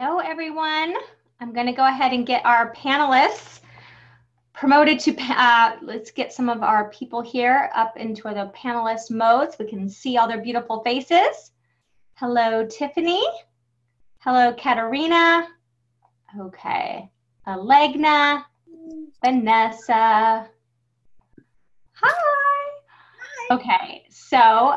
Hello, everyone. I'm going to go ahead and get our panelists promoted to, uh, let's get some of our people here up into the panelist mode so we can see all their beautiful faces. Hello, Tiffany. Hello, Katarina. Okay. Alegna. Vanessa. Hi. Okay, so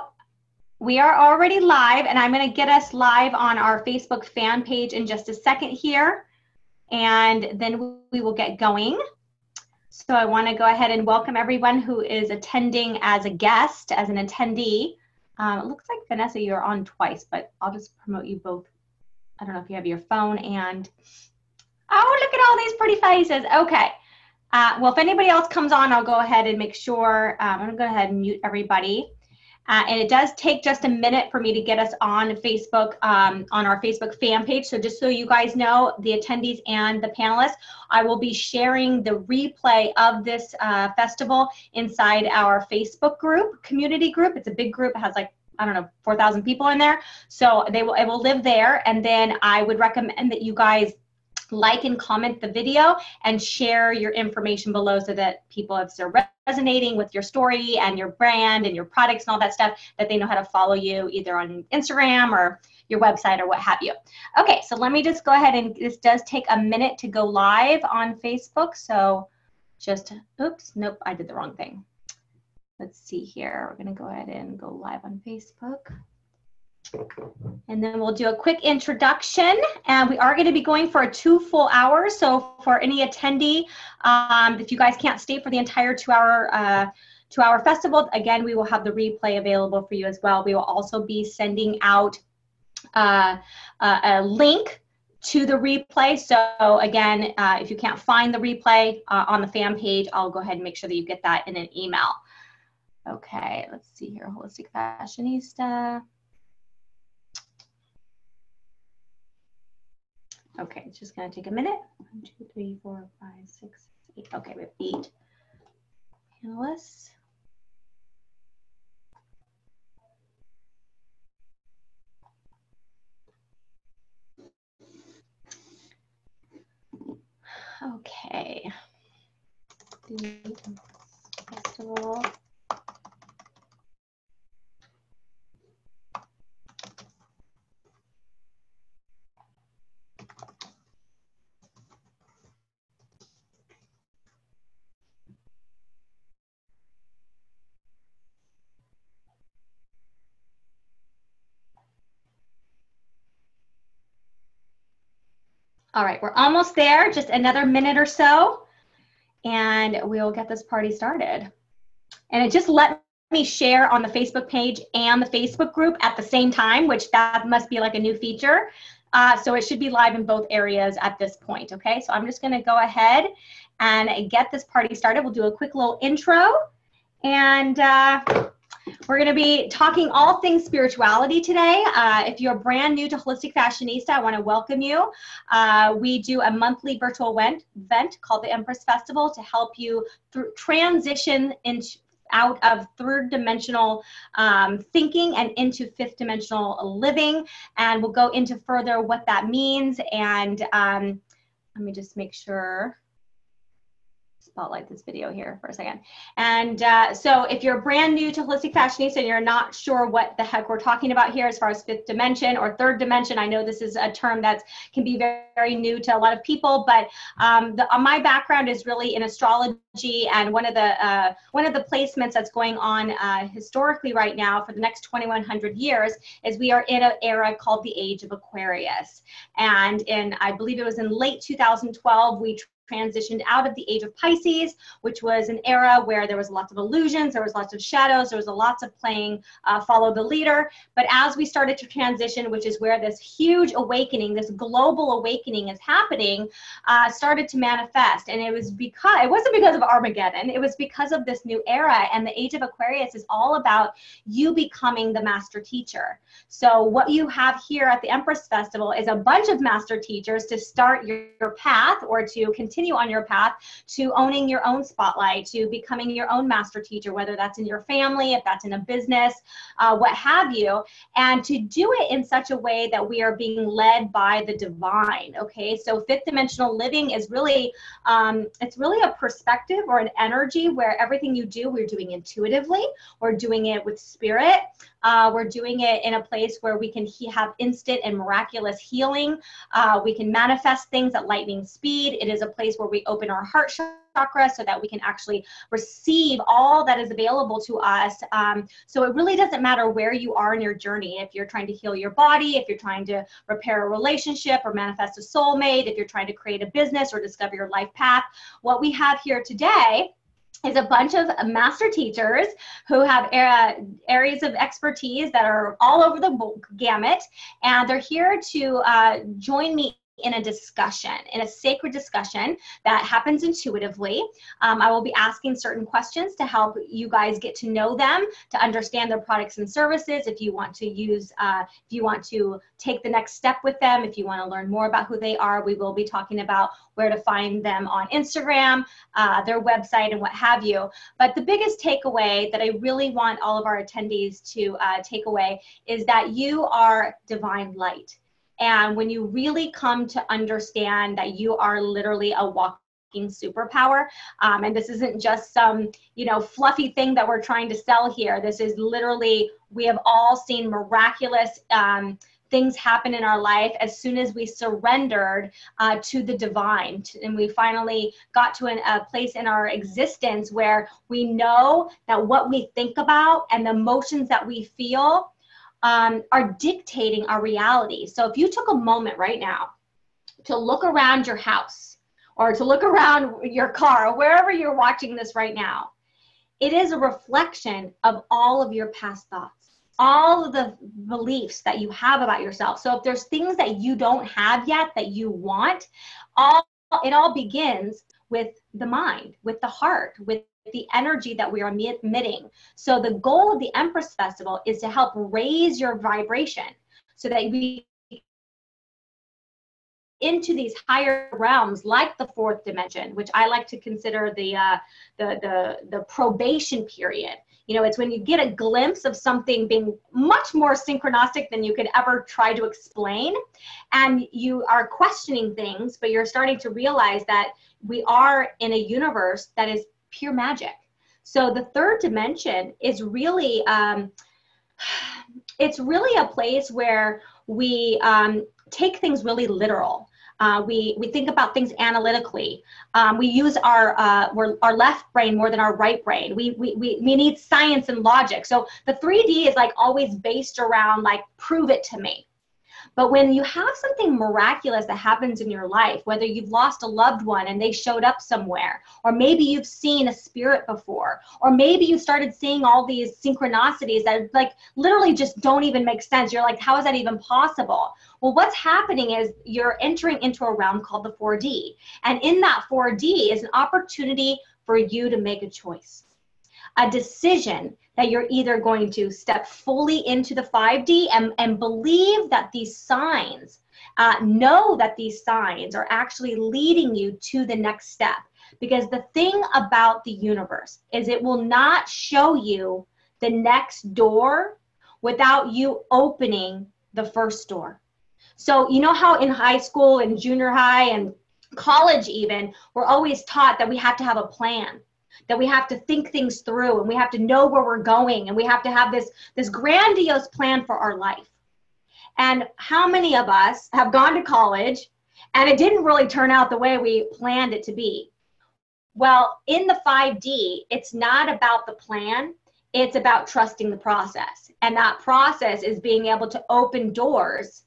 we are already live and I'm gonna get us live on our Facebook fan page in just a second here. And then we will get going. So I wanna go ahead and welcome everyone who is attending as a guest, as an attendee. Um, it looks like Vanessa, you're on twice, but I'll just promote you both. I don't know if you have your phone and, oh, look at all these pretty faces. Okay. Uh, well, if anybody else comes on, I'll go ahead and make sure, um, I'm gonna go ahead and mute everybody. Uh, and it does take just a minute for me to get us on Facebook, um, on our Facebook fan page. So just so you guys know, the attendees and the panelists, I will be sharing the replay of this uh, festival inside our Facebook group, community group. It's a big group. It has like I don't know, 4,000 people in there. So they will, it will live there. And then I would recommend that you guys like and comment the video and share your information below so that people if they're resonating with your story and your brand and your products and all that stuff that they know how to follow you either on instagram or your website or what have you. Okay so let me just go ahead and this does take a minute to go live on facebook so just oops nope i did the wrong thing. Let's see here. We're going to go ahead and go live on facebook and then we'll do a quick introduction. And we are going to be going for a two full hours. So for any attendee, um, if you guys can't stay for the entire two hour uh, two hour festival, again, we will have the replay available for you as well. We will also be sending out uh, a link to the replay. So again, uh, if you can't find the replay uh, on the fan page, I'll go ahead and make sure that you get that in an email. Okay, let's see here, Holistic Fashionista. Okay, it's just gonna take a minute. One, two, three, four, five, six, eight. Okay, we have eight panelists. Okay. Festival. All right, we're almost there, just another minute or so, and we'll get this party started. And it just let me share on the Facebook page and the Facebook group at the same time, which that must be like a new feature. Uh, so it should be live in both areas at this point, okay? So I'm just gonna go ahead and get this party started. We'll do a quick little intro and uh, we're going to be talking all things spirituality today. Uh, if you're brand new to Holistic Fashionista, I want to welcome you. Uh, we do a monthly virtual event, called the Empress Festival to help you transition into out of third dimensional um, thinking and into fifth dimensional living. And we'll go into further what that means. And um, let me just make sure spotlight this video here for a second. And uh, so if you're brand new to Holistic Fashionista and you're not sure what the heck we're talking about here as far as fifth dimension or third dimension, I know this is a term that can be very, very new to a lot of people, but um, the, uh, my background is really in astrology and one of the, uh, one of the placements that's going on uh, historically right now for the next 2100 years is we are in an era called the age of Aquarius. And in, I believe it was in late 2012, we transitioned out of the age of Pisces, which was an era where there was lots of illusions, there was lots of shadows, there was a lots of playing uh, follow the leader. But as we started to transition, which is where this huge awakening, this global awakening is happening, uh, started to manifest. And it was because, it wasn't because of Armageddon, it was because of this new era. And the age of Aquarius is all about you becoming the master teacher. So what you have here at the Empress Festival is a bunch of master teachers to start your, your path or to continue continue on your path to owning your own spotlight, to becoming your own master teacher, whether that's in your family, if that's in a business, uh, what have you, and to do it in such a way that we are being led by the divine. Okay, so fifth dimensional living is really, um, it's really a perspective or an energy where everything you do, we're doing intuitively, we're doing it with spirit. Uh, we're doing it in a place where we can he- have instant and miraculous healing. Uh, we can manifest things at lightning speed. It is a place where we open our heart chakra so that we can actually receive all that is available to us. Um, so it really doesn't matter where you are in your journey. If you're trying to heal your body, if you're trying to repair a relationship or manifest a soulmate, if you're trying to create a business or discover your life path, what we have here today is a bunch of master teachers who have uh, areas of expertise that are all over the gamut, and they're here to uh, join me in a discussion, in a sacred discussion that happens intuitively. Um, I will be asking certain questions to help you guys get to know them, to understand their products and services. If you want to use, uh, if you want to take the next step with them, if you want to learn more about who they are, we will be talking about where to find them on Instagram, uh, their website, and what have you. But the biggest takeaway that I really want all of our attendees to uh, take away is that you are divine light and when you really come to understand that you are literally a walking superpower um, and this isn't just some you know fluffy thing that we're trying to sell here. This is literally we have all seen miraculous um, things happen in our life as soon as we surrendered uh, to the divine. And we finally got to an, a place in our existence where we know that what we think about and the emotions that we feel um, are dictating our reality. So if you took a moment right now to look around your house or to look around your car or wherever you're watching this right now, it is a reflection of all of your past thoughts all of the beliefs that you have about yourself. So if there's things that you don't have yet that you want, all it all begins with the mind, with the heart, with the energy that we are emitting. So the goal of the Empress Festival is to help raise your vibration so that we into these higher realms like the fourth dimension which i like to consider the uh, the the the probation period you know it's when you get a glimpse of something being much more synchronistic than you could ever try to explain and you are questioning things but you're starting to realize that we are in a universe that is pure magic. So the third dimension is really, um, it's really a place where we um, take things really literal. Uh, we, we think about things analytically. Um, we use our, uh, our left brain more than our right brain. We, we, we, we need science and logic. So the 3D is like always based around like, prove it to me. But when you have something miraculous that happens in your life, whether you've lost a loved one and they showed up somewhere, or maybe you've seen a spirit before, or maybe you started seeing all these synchronicities that like literally just don't even make sense. You're like, how is that even possible? Well, what's happening is you're entering into a realm called the 4D. And in that 4D is an opportunity for you to make a choice, a decision that you're either going to step fully into the 5D and, and believe that these signs, uh, know that these signs are actually leading you to the next step. Because the thing about the universe is it will not show you the next door without you opening the first door. So, you know how in high school and junior high and college, even, we're always taught that we have to have a plan that we have to think things through and we have to know where we're going and we have to have this this grandiose plan for our life. And how many of us have gone to college and it didn't really turn out the way we planned it to be? Well in the 5d it's not about the plan it's about trusting the process. And that process is being able to open doors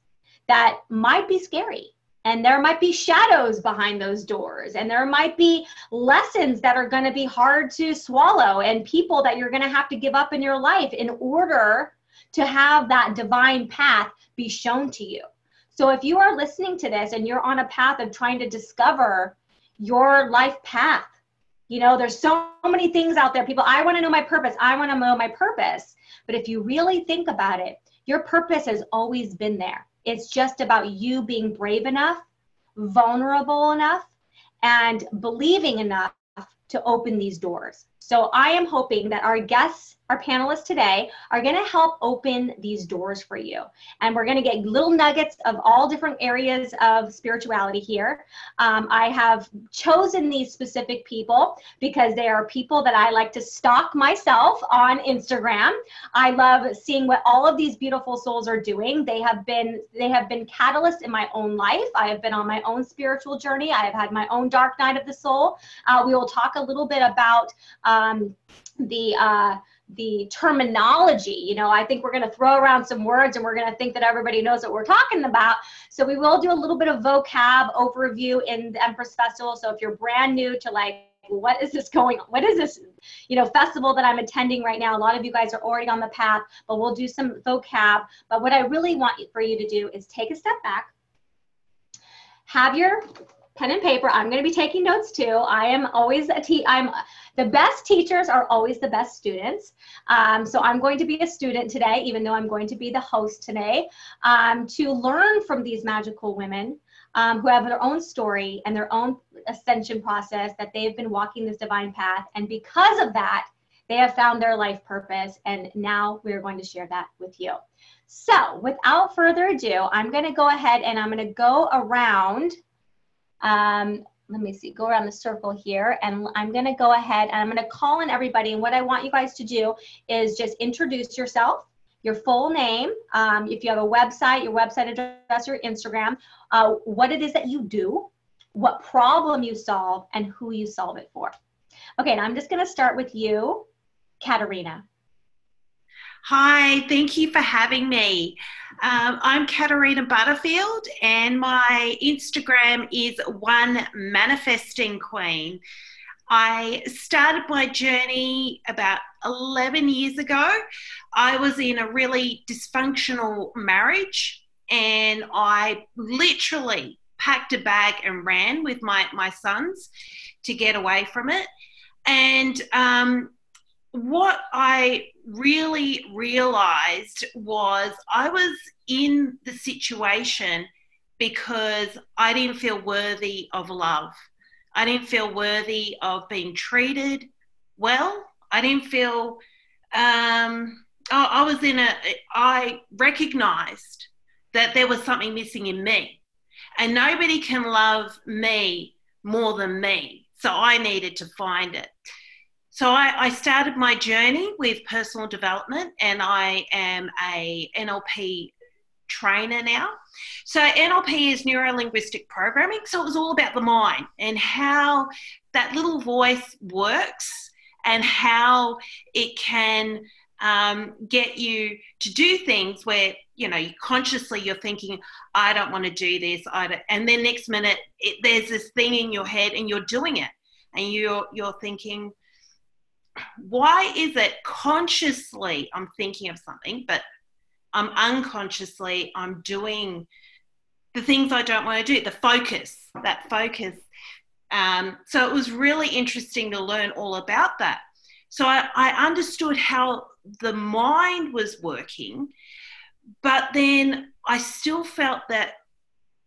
that might be scary and there might be shadows behind those doors and there might be lessons that are going to be hard to swallow and people that you're going to have to give up in your life in order to have that divine path be shown to you. So if you are listening to this and you're on a path of trying to discover your life path you know there's so many things out there. People i want to know my purpose. I want to know my purpose. But if you really think about it your purpose has always been there it's just about you being brave enough, vulnerable enough, and believing enough to open these doors. So I am hoping that our guests our panelists today are going to help open these doors for you. And we're going to get little nuggets of all different areas of spirituality here. Um, I have chosen these specific people because they are people that I like to stalk myself on Instagram. I love seeing what all of these beautiful souls are doing. They have been they have been catalysts in my own life. I have been on my own spiritual journey. I have had my own dark night of the soul. Uh, we will talk a little bit about the uh, the terminology. You know, I think we're going to throw around some words and we're going to think that everybody knows what we're talking about. So we will do a little bit of vocab overview in the Empress Festival. So if you're brand new to like what is this going on? What is this, you know, festival that I'm attending right now? A lot of you guys are already on the path, but we'll do some vocab. But what I really want for you to do is take a step back, have your pen and paper. I'm going to be taking notes too. I am always a te- I'm the best teachers are always the best students. Um, so I'm going to be a student today, even though I'm going to be the host today, um, to learn from these magical women um, who have their own story and their own ascension process that they've been walking this divine path. And because of that, they have found their life purpose. And now we're going to share that with you. So without further ado, I'm going to go ahead and I'm going to go around um, let me see, go around the circle here and I'm gonna go ahead and I'm gonna call in everybody and what I want you guys to do is just introduce yourself, your full name, um, if you have a website, your website address, your Instagram, uh, what it is that you do, what problem you solve, and who you solve it for. Okay, and I'm just gonna start with you, Katarina. Hi, thank you for having me. Um, I'm Katarina Butterfield, and my Instagram is One Manifesting Queen. I started my journey about 11 years ago. I was in a really dysfunctional marriage, and I literally packed a bag and ran with my, my sons to get away from it. And um, what I really realized was I was in the situation because I didn't feel worthy of love. I didn't feel worthy of being treated well. I didn't feel, um, I, I was in a, I recognized that there was something missing in me. And nobody can love me more than me. So I needed to find it. So I, I, started my journey with personal development, and I am a NLP trainer now. So NLP is neuro linguistic programming. So it was all about the mind and how that little voice works and how it can um, get you to do things where you know consciously you're thinking i don't want to do this i don't, and then next minute it, there's this thing in your head and you're doing it and you're you're thinking why is it consciously I'm thinking of something, but I'm unconsciously I'm doing the things I don't want to do, the focus, that focus. Um, so it was really interesting to learn all about that. So I, I understood how the mind was working, but then I still felt that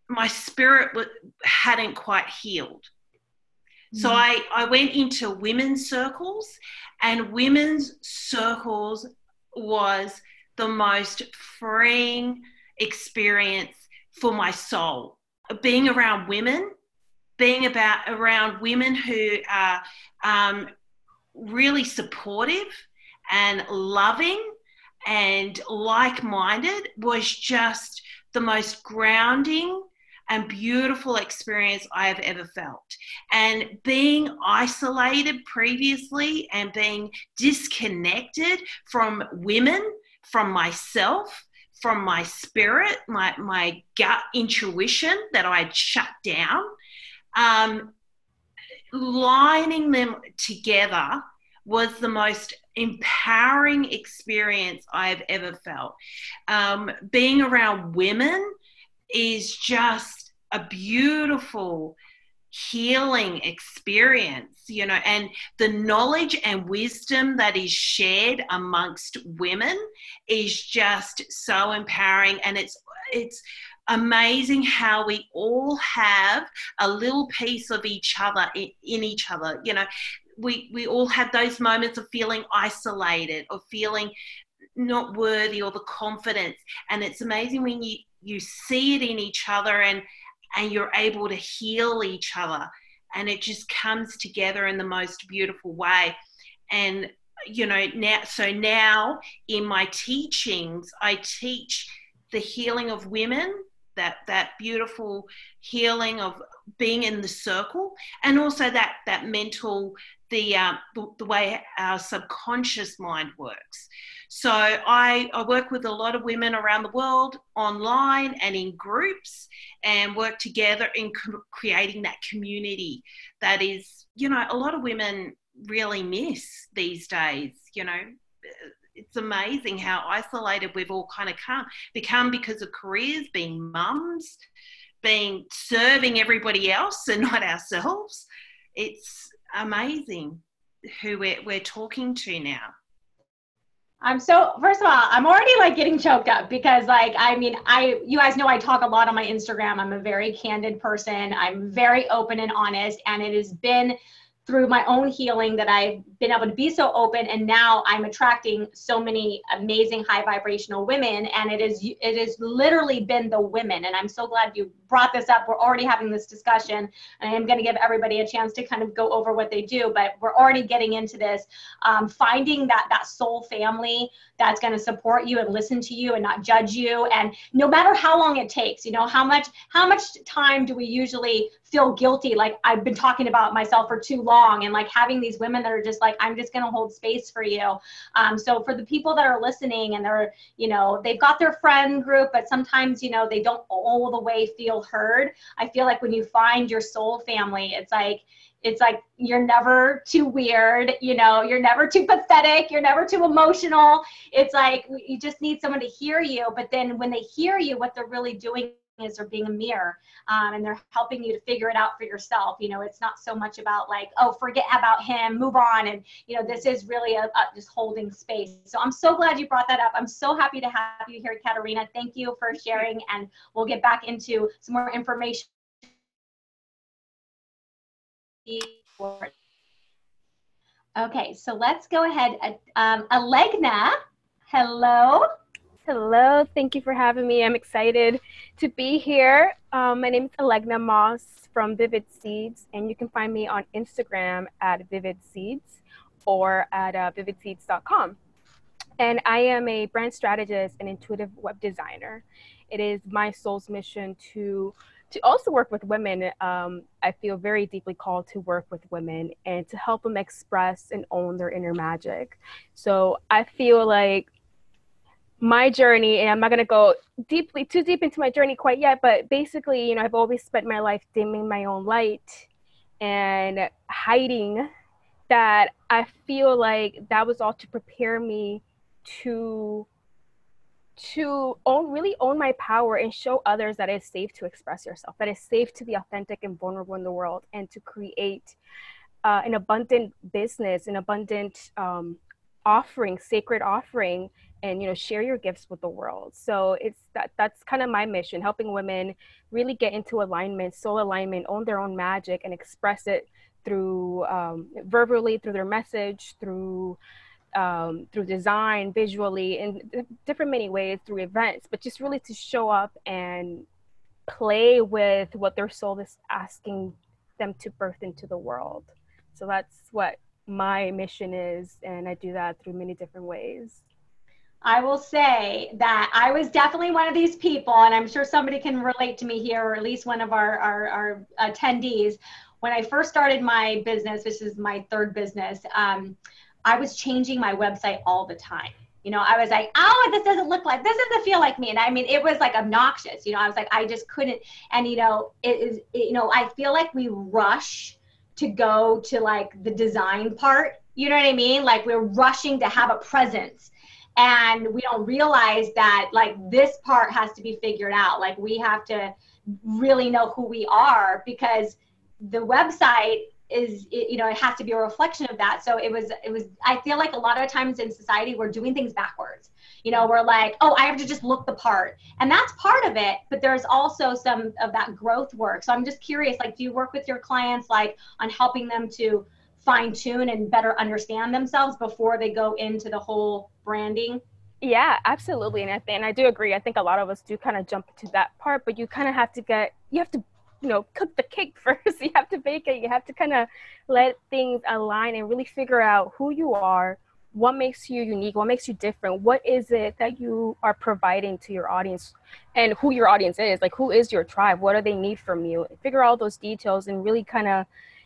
my spirit hadn't quite healed. So mm. I, I went into women's circles, and women's circles was the most freeing experience for my soul. Being around women, being about around women who are um, really supportive and loving and like minded was just the most grounding and beautiful experience I have ever felt. And being isolated previously and being disconnected from women, from myself, from my spirit, my, my gut intuition that I'd shut down, um, lining them together was the most empowering experience I've ever felt. Um, being around women is just a beautiful healing experience you know and the knowledge and wisdom that is shared amongst women is just so empowering and it's it's amazing how we all have a little piece of each other in, in each other. You know, we, we all have those moments of feeling isolated or feeling not worthy or the confidence. And it's amazing when you, you see it in each other and, and you're able to heal each other. And it just comes together in the most beautiful way. And, you know, now, so now in my teachings, I teach the healing of women that that beautiful healing of being in the circle and also that that mental the um, the, the, way our subconscious mind works. So I, I work with a lot of women around the world online and in groups and work together in co- creating that community that is you know a lot of women really miss these days you know it's amazing how isolated we've all kind of come become because of careers, being mums, being serving everybody else and not ourselves. It's amazing who we're, we're talking to now. I'm so first of all, I'm already like getting choked up because like I mean, I you guys know I talk a lot on my Instagram. I'm a very candid person. I'm very open and honest and it has been through my own healing that I've been able to be so open and now I'm attracting so many amazing high vibrational women and it is it has literally been the women and I'm so glad you brought this up. We're already having this discussion and I am going to give everybody a chance to kind of go over what they do but we're already getting into this um, finding that that soul family that's going to support you and listen to you and not judge you. And no matter how long it takes you know how much how much time do we usually feel guilty. Like i've been talking about myself for too long and like having these women that are just like i'm just going to hold space for you. Um, so for the people that are listening and they're you know they've got their friend group but sometimes you know they don't all the way feel heard i feel like when you find your soul family it's like it's like you're never too weird you know you're never too pathetic you're never too emotional. It's like you just need someone to hear you but then when they hear you what they're really doing is they're being a mirror um, and they're helping you to figure it out for yourself. You know it's not so much about like oh forget about him move on and you know this is really a, a, just holding space. So i'm so glad you brought that up. I'm so happy to have you here katarina. Thank you for sharing and we'll get back into some more information. Okay so let's go ahead. Um, alegna hello Hello, thank you for having me. I'm excited to be here. Um, my name is Alegna Moss from Vivid Seeds, and you can find me on Instagram at Vivid Seeds or at uh, vividseeds.com. And I am a brand strategist and intuitive web designer. It is my soul's mission to to also work with women. Um, I feel very deeply called to work with women and to help them express and own their inner magic. So I feel like my journey and i'm not going to go deeply too deep into my journey quite yet but basically you know i've always spent my life dimming my own light and hiding that i feel like that was all to prepare me to to own really own my power and show others that it's safe to express yourself that it's safe to be authentic and vulnerable in the world and to create uh, an abundant business an abundant um, offering sacred offering and you know share your gifts with the world. So it's that that's kind of my mission helping women really get into alignment soul alignment own their own magic and express it through um, verbally through their message through um, through design visually in different many ways through events but just really to show up and play with what their soul is asking them to birth into the world. So that's what my mission is and i do that through many different ways I will say that I was definitely one of these people, and I'm sure somebody can relate to me here, or at least one of our, our, our attendees. When I first started my business, this is my third business, um, I was changing my website all the time. You know, I was like, oh, this doesn't look like, this doesn't feel like me. And I mean, it was like obnoxious. You know, I was like, I just couldn't. And, you know, it is, it, you know, I feel like we rush to go to like the design part. You know what I mean? Like we're rushing to have a presence and we don't realize that like this part has to be figured out. Like we have to really know who we are because the website is it, you know it has to be a reflection of that. So it was it was i feel like a lot of times in society we're doing things backwards. You know we're like oh i have to just look the part. And that's part of it but there's also some of that growth work. So i'm just curious like do you work with your clients like on helping them to fine tune and better understand themselves before they go into the whole branding? Yeah absolutely and I, and I do agree i think a lot of us do kind of jump to that part but you kind of have to get you have to you know cook the cake first you have to bake it you have to kind of let things align and really figure out who you are what makes you unique what makes you different what is it that you are providing to your audience and who your audience is like who is your tribe what do they need from you? Figure out those details and really kind of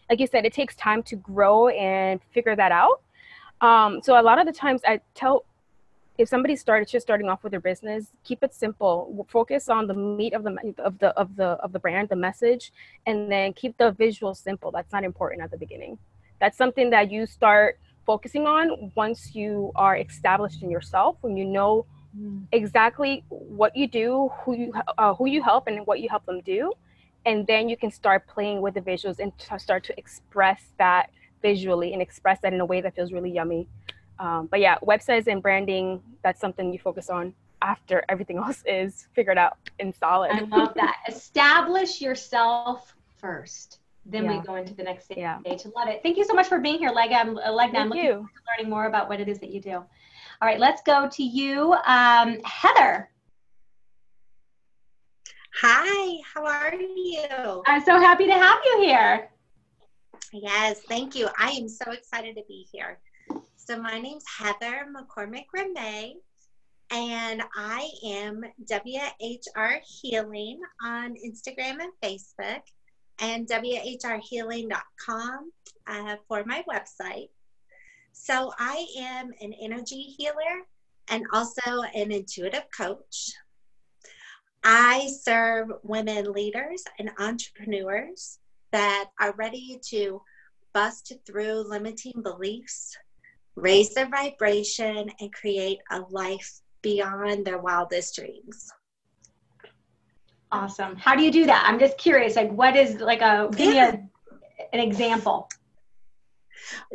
like you said it takes time to grow and figure that out. Um, so a lot of the times i tell if somebody started just starting off with their business keep it simple. Focus on the meat of the of the of the of the brand the message and then keep the visual simple. That's not important at the beginning. That's something that you start focusing on once you are established in yourself when you know mm. exactly what you do who you uh, who you help and what you help them do. And then you can start playing with the visuals and start to express that visually and express that in a way that feels really yummy um, but yeah, websites and branding, that's something you focus on after everything else is figured out and solid. I love that. Establish yourself first. Then yeah. we go into the next stage. Yeah. Love it. Thank you so much for being here, Lega. I'm, Lega. I'm looking you. forward to learning more about what it is that you do. All right, let's go to you, um, Heather. Hi, how are you? I'm so happy to have you here. Yes, thank you. I am so excited to be here. So my name's Heather McCormick Remay, and I am WHR Healing on Instagram and Facebook, and WHRHealing.com uh, for my website. So I am an energy healer and also an intuitive coach. I serve women leaders and entrepreneurs that are ready to bust through limiting beliefs raise their vibration, and create a life beyond their wildest dreams. Awesome. How do you do that? I'm just curious. Like, what is like a give yeah. me a, an example?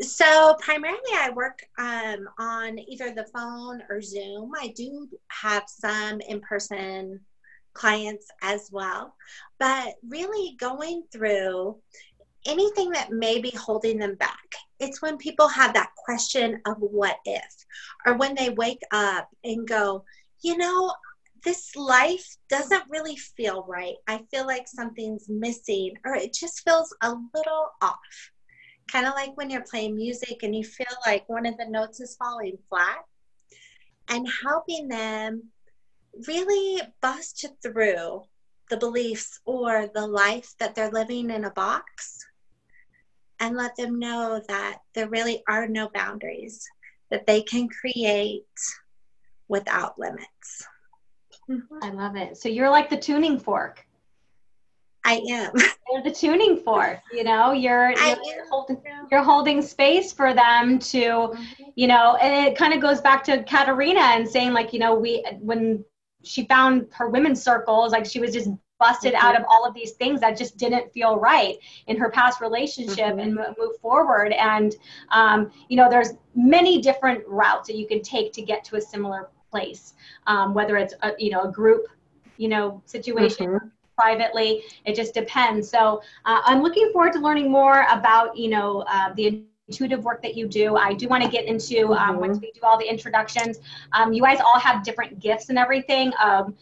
So primarily, I work um, on either the phone or Zoom. I do have some in-person clients as well, but really going through anything that may be holding them back. It's when people have that question of what if, or when they wake up and go, you know, this life doesn't really feel right. I feel like something's missing, or it just feels a little off. Kind of like when you're playing music and you feel like one of the notes is falling flat, and helping them really bust through the beliefs or the life that they're living in a box and let them know that there really are no boundaries, that they can create without limits. Mm-hmm. I love it. So you're like the tuning fork. I am. You're the tuning fork. You know, you're you're holding, you're holding space for them to, mm-hmm. you know, and it kind of goes back to Katarina and saying like, you know, we when she found her women's circles, like she was just busted mm-hmm. out of all of these things that just didn't feel right in her past relationship mm-hmm. and move forward. And, um, you know, there's many different routes that you can take to get to a similar place, um, whether it's, a, you know, a group, you know, situation. Mm-hmm privately it just depends so uh, i'm looking forward to learning more about you know uh, the intuitive work that you do. I do want to get into um, mm-hmm. once we do all the introductions. Um, you guys all have different gifts and everything. Um,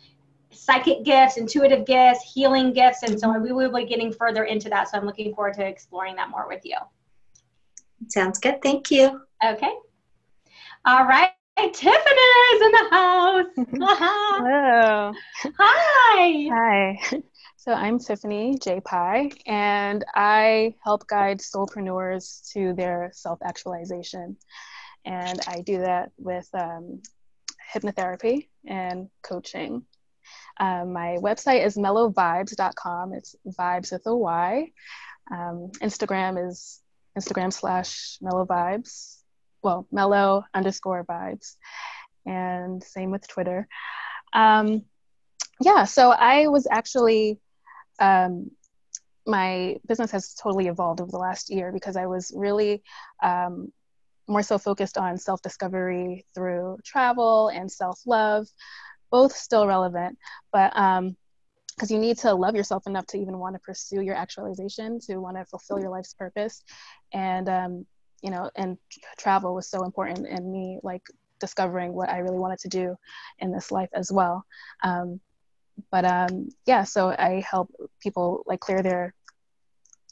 psychic gifts, intuitive gifts, healing gifts, and so we will be getting further into that. So I'm looking forward to exploring that more with you. Sounds good. Thank you. Okay. All right. Tiffany is in the house. Hello. Hi. Hi. So I'm Tiffany J. Pie, and I help guide soulpreneurs to their self-actualization. And I do that with um, hypnotherapy and coaching. Um, my website is mellowvibes.com. It's vibes with a Y. Um, Instagram is Instagram slash mellow vibes. Well, mellow underscore vibes. And same with Twitter. Um, yeah, so I was actually um, my business has totally evolved over the last year because I was really um, more so focused on self discovery through travel and self love, both still relevant, but um, because you need to love yourself enough to even want to pursue your actualization, to want to fulfill your life's purpose, and um, you know, and travel was so important in me, like discovering what I really wanted to do in this life as well. Um, but um, yeah, so I help people like clear their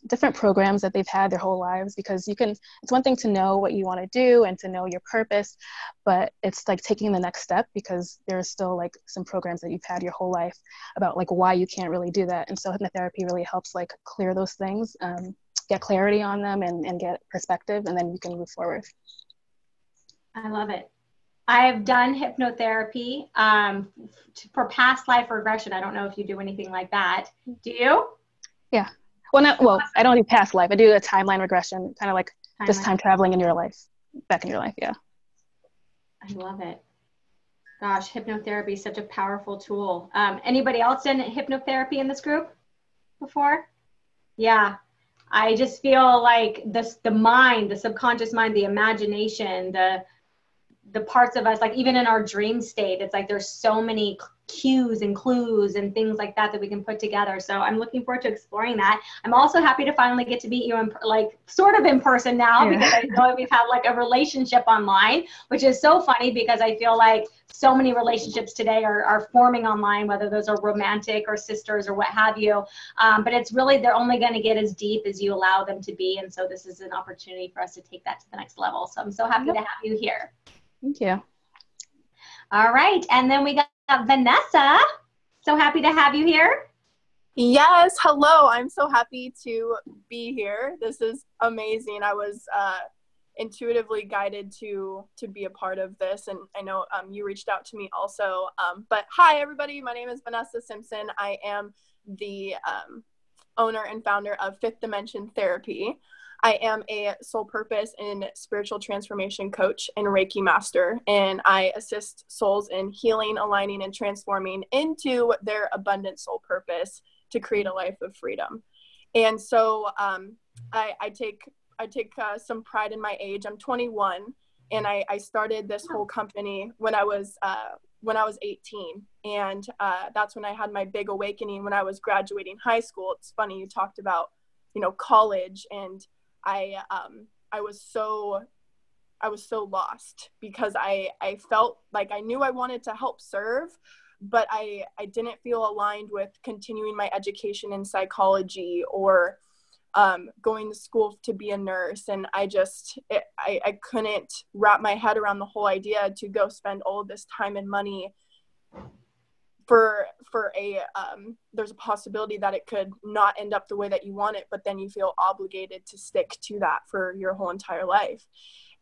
different programs that they've had their whole lives because you can it's one thing to know what you want to do and to know your purpose but it's like taking the next step because there's still like some programs that you've had your whole life about like why you can't really do that and so hypnotherapy really helps like clear those things um, get clarity on them and, and get perspective and then you can move forward i love it I've done hypnotherapy um, for past life regression. I don't know if you do anything like that. Do you? Yeah. Well, not well. I don't do past life. I do a timeline regression, kind of like timeline. just time traveling in your life, back in your life. Yeah. I love it. Gosh, hypnotherapy is such a powerful tool. Um, anybody else in hypnotherapy in this group before? Yeah, I just feel like the the mind, the subconscious mind, the imagination, the the parts of us like even in our dream state it's like there's so many cues and clues and things like that that we can put together so i'm looking forward to exploring that i'm also happy to finally get to meet you in like sort of in person now yeah. because i know we've had like a relationship online which is so funny because i feel like so many relationships today are, are forming online whether those are romantic or sisters or what have you um, but it's really they're only going to get as deep as you allow them to be and so this is an opportunity for us to take that to the next level so i'm so happy yep. to have you here Thank you. All right. And then we got Vanessa. So happy to have you here. Yes. Hello. I'm so happy to be here. This is amazing. I was uh, intuitively guided to to be a part of this and i know um, you reached out to me also um, but hi everybody my name is vanessa simpson i am the um, owner and founder of fifth dimension therapy I am a soul purpose and spiritual transformation coach and Reiki master, and I assist souls in healing, aligning, and transforming into their abundant soul purpose to create a life of freedom. And so um, I, I, take I take uh, some pride in my age. I'm 21, and I, I started this whole company when I was uh, when I was 18, and uh, that's when I had my big awakening when I was graduating high school. It's funny you talked about you know college and I um I was so I was so lost because I I felt like I knew I wanted to help serve but I I didn't feel aligned with continuing my education in psychology or um, going to school to be a nurse. And I just it, I, I couldn't wrap my head around the whole idea to go spend all this time and money for for a um, there's a possibility that it could not end up the way that you want it but then you feel obligated to stick to that for your whole entire life.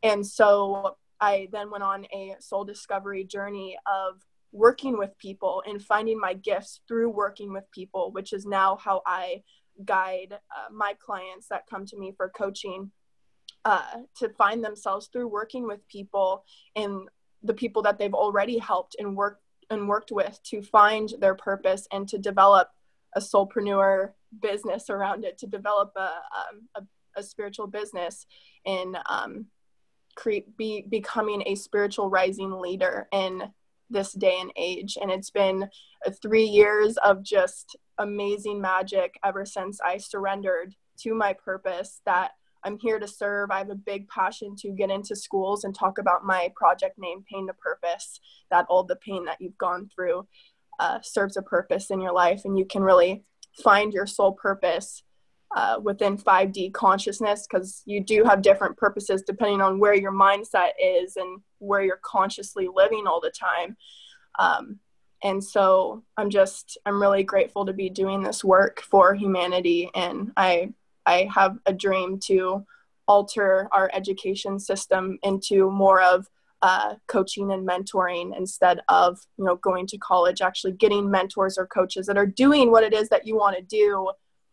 And so i then went on a soul discovery journey of working with people and finding my gifts through working with people which is now how i guide uh, my clients that come to me for coaching uh, to find themselves through working with people and the people that they've already helped and worked and worked with to find their purpose and to develop a soulpreneur business around it, to develop a, um, a, a, spiritual business and um, create, be becoming a spiritual rising leader in this day and age. And it's been uh, three years of just amazing magic ever since I surrendered to my purpose that I'm here to serve. I have a big passion to get into schools and talk about my project name, Pain to Purpose, that all the pain that you've gone through uh, serves a purpose in your life, and you can really find your soul purpose uh, within 5D consciousness because you do have different purposes depending on where your mindset is and where you're consciously living all the time. Um, and so I'm just, I'm really grateful to be doing this work for humanity. And I I have a dream to alter our education system into more of uh, coaching and mentoring instead of you know going to college actually getting mentors or coaches that are doing what it is that you want to do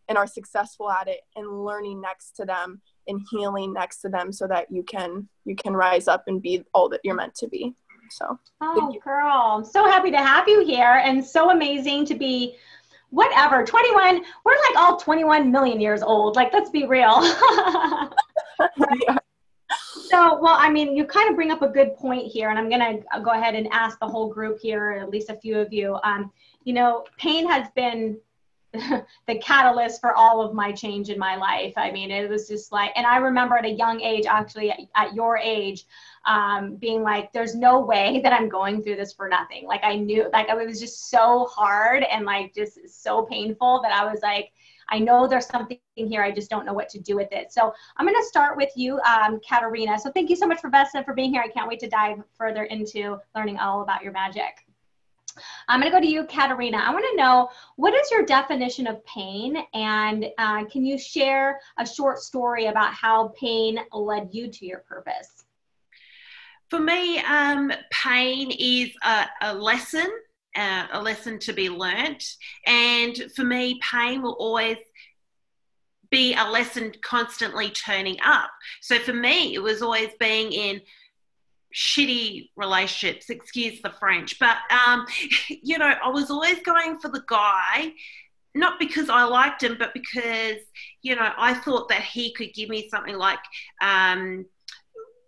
and are successful at it and learning next to them and healing next to them so that you can you can rise up and be all that you're meant to be. So oh girl i'm so happy to have you here and so amazing to be whatever 21 we're like all 21 million years old like let's be real yeah. so well i mean you kind of bring up a good point here and i'm going to go ahead and ask the whole group here at least a few of you um, you know pain has been the catalyst for all of my change in my life. I mean, it was just like, and I remember at a young age, actually at, at your age, um, being like, there's no way that I'm going through this for nothing. Like I knew, like it was just so hard and like just so painful that I was like, I know there's something here. I just don't know what to do with it. So I'm going to start with you, um, Katarina. So thank you so much, Professor, for being here. I can't wait to dive further into learning all about your magic. I'm going to go to you, Katarina. I want to know what is your definition of pain, and uh, can you share a short story about how pain led you to your purpose? For me, um, pain is a, a lesson, uh, a lesson to be learnt, and for me, pain will always be a lesson constantly turning up. So for me, it was always being in shitty relationships, excuse the French, but um, you know, I was always going for the guy, not because I liked him, but because you know I thought that he could give me something like, um,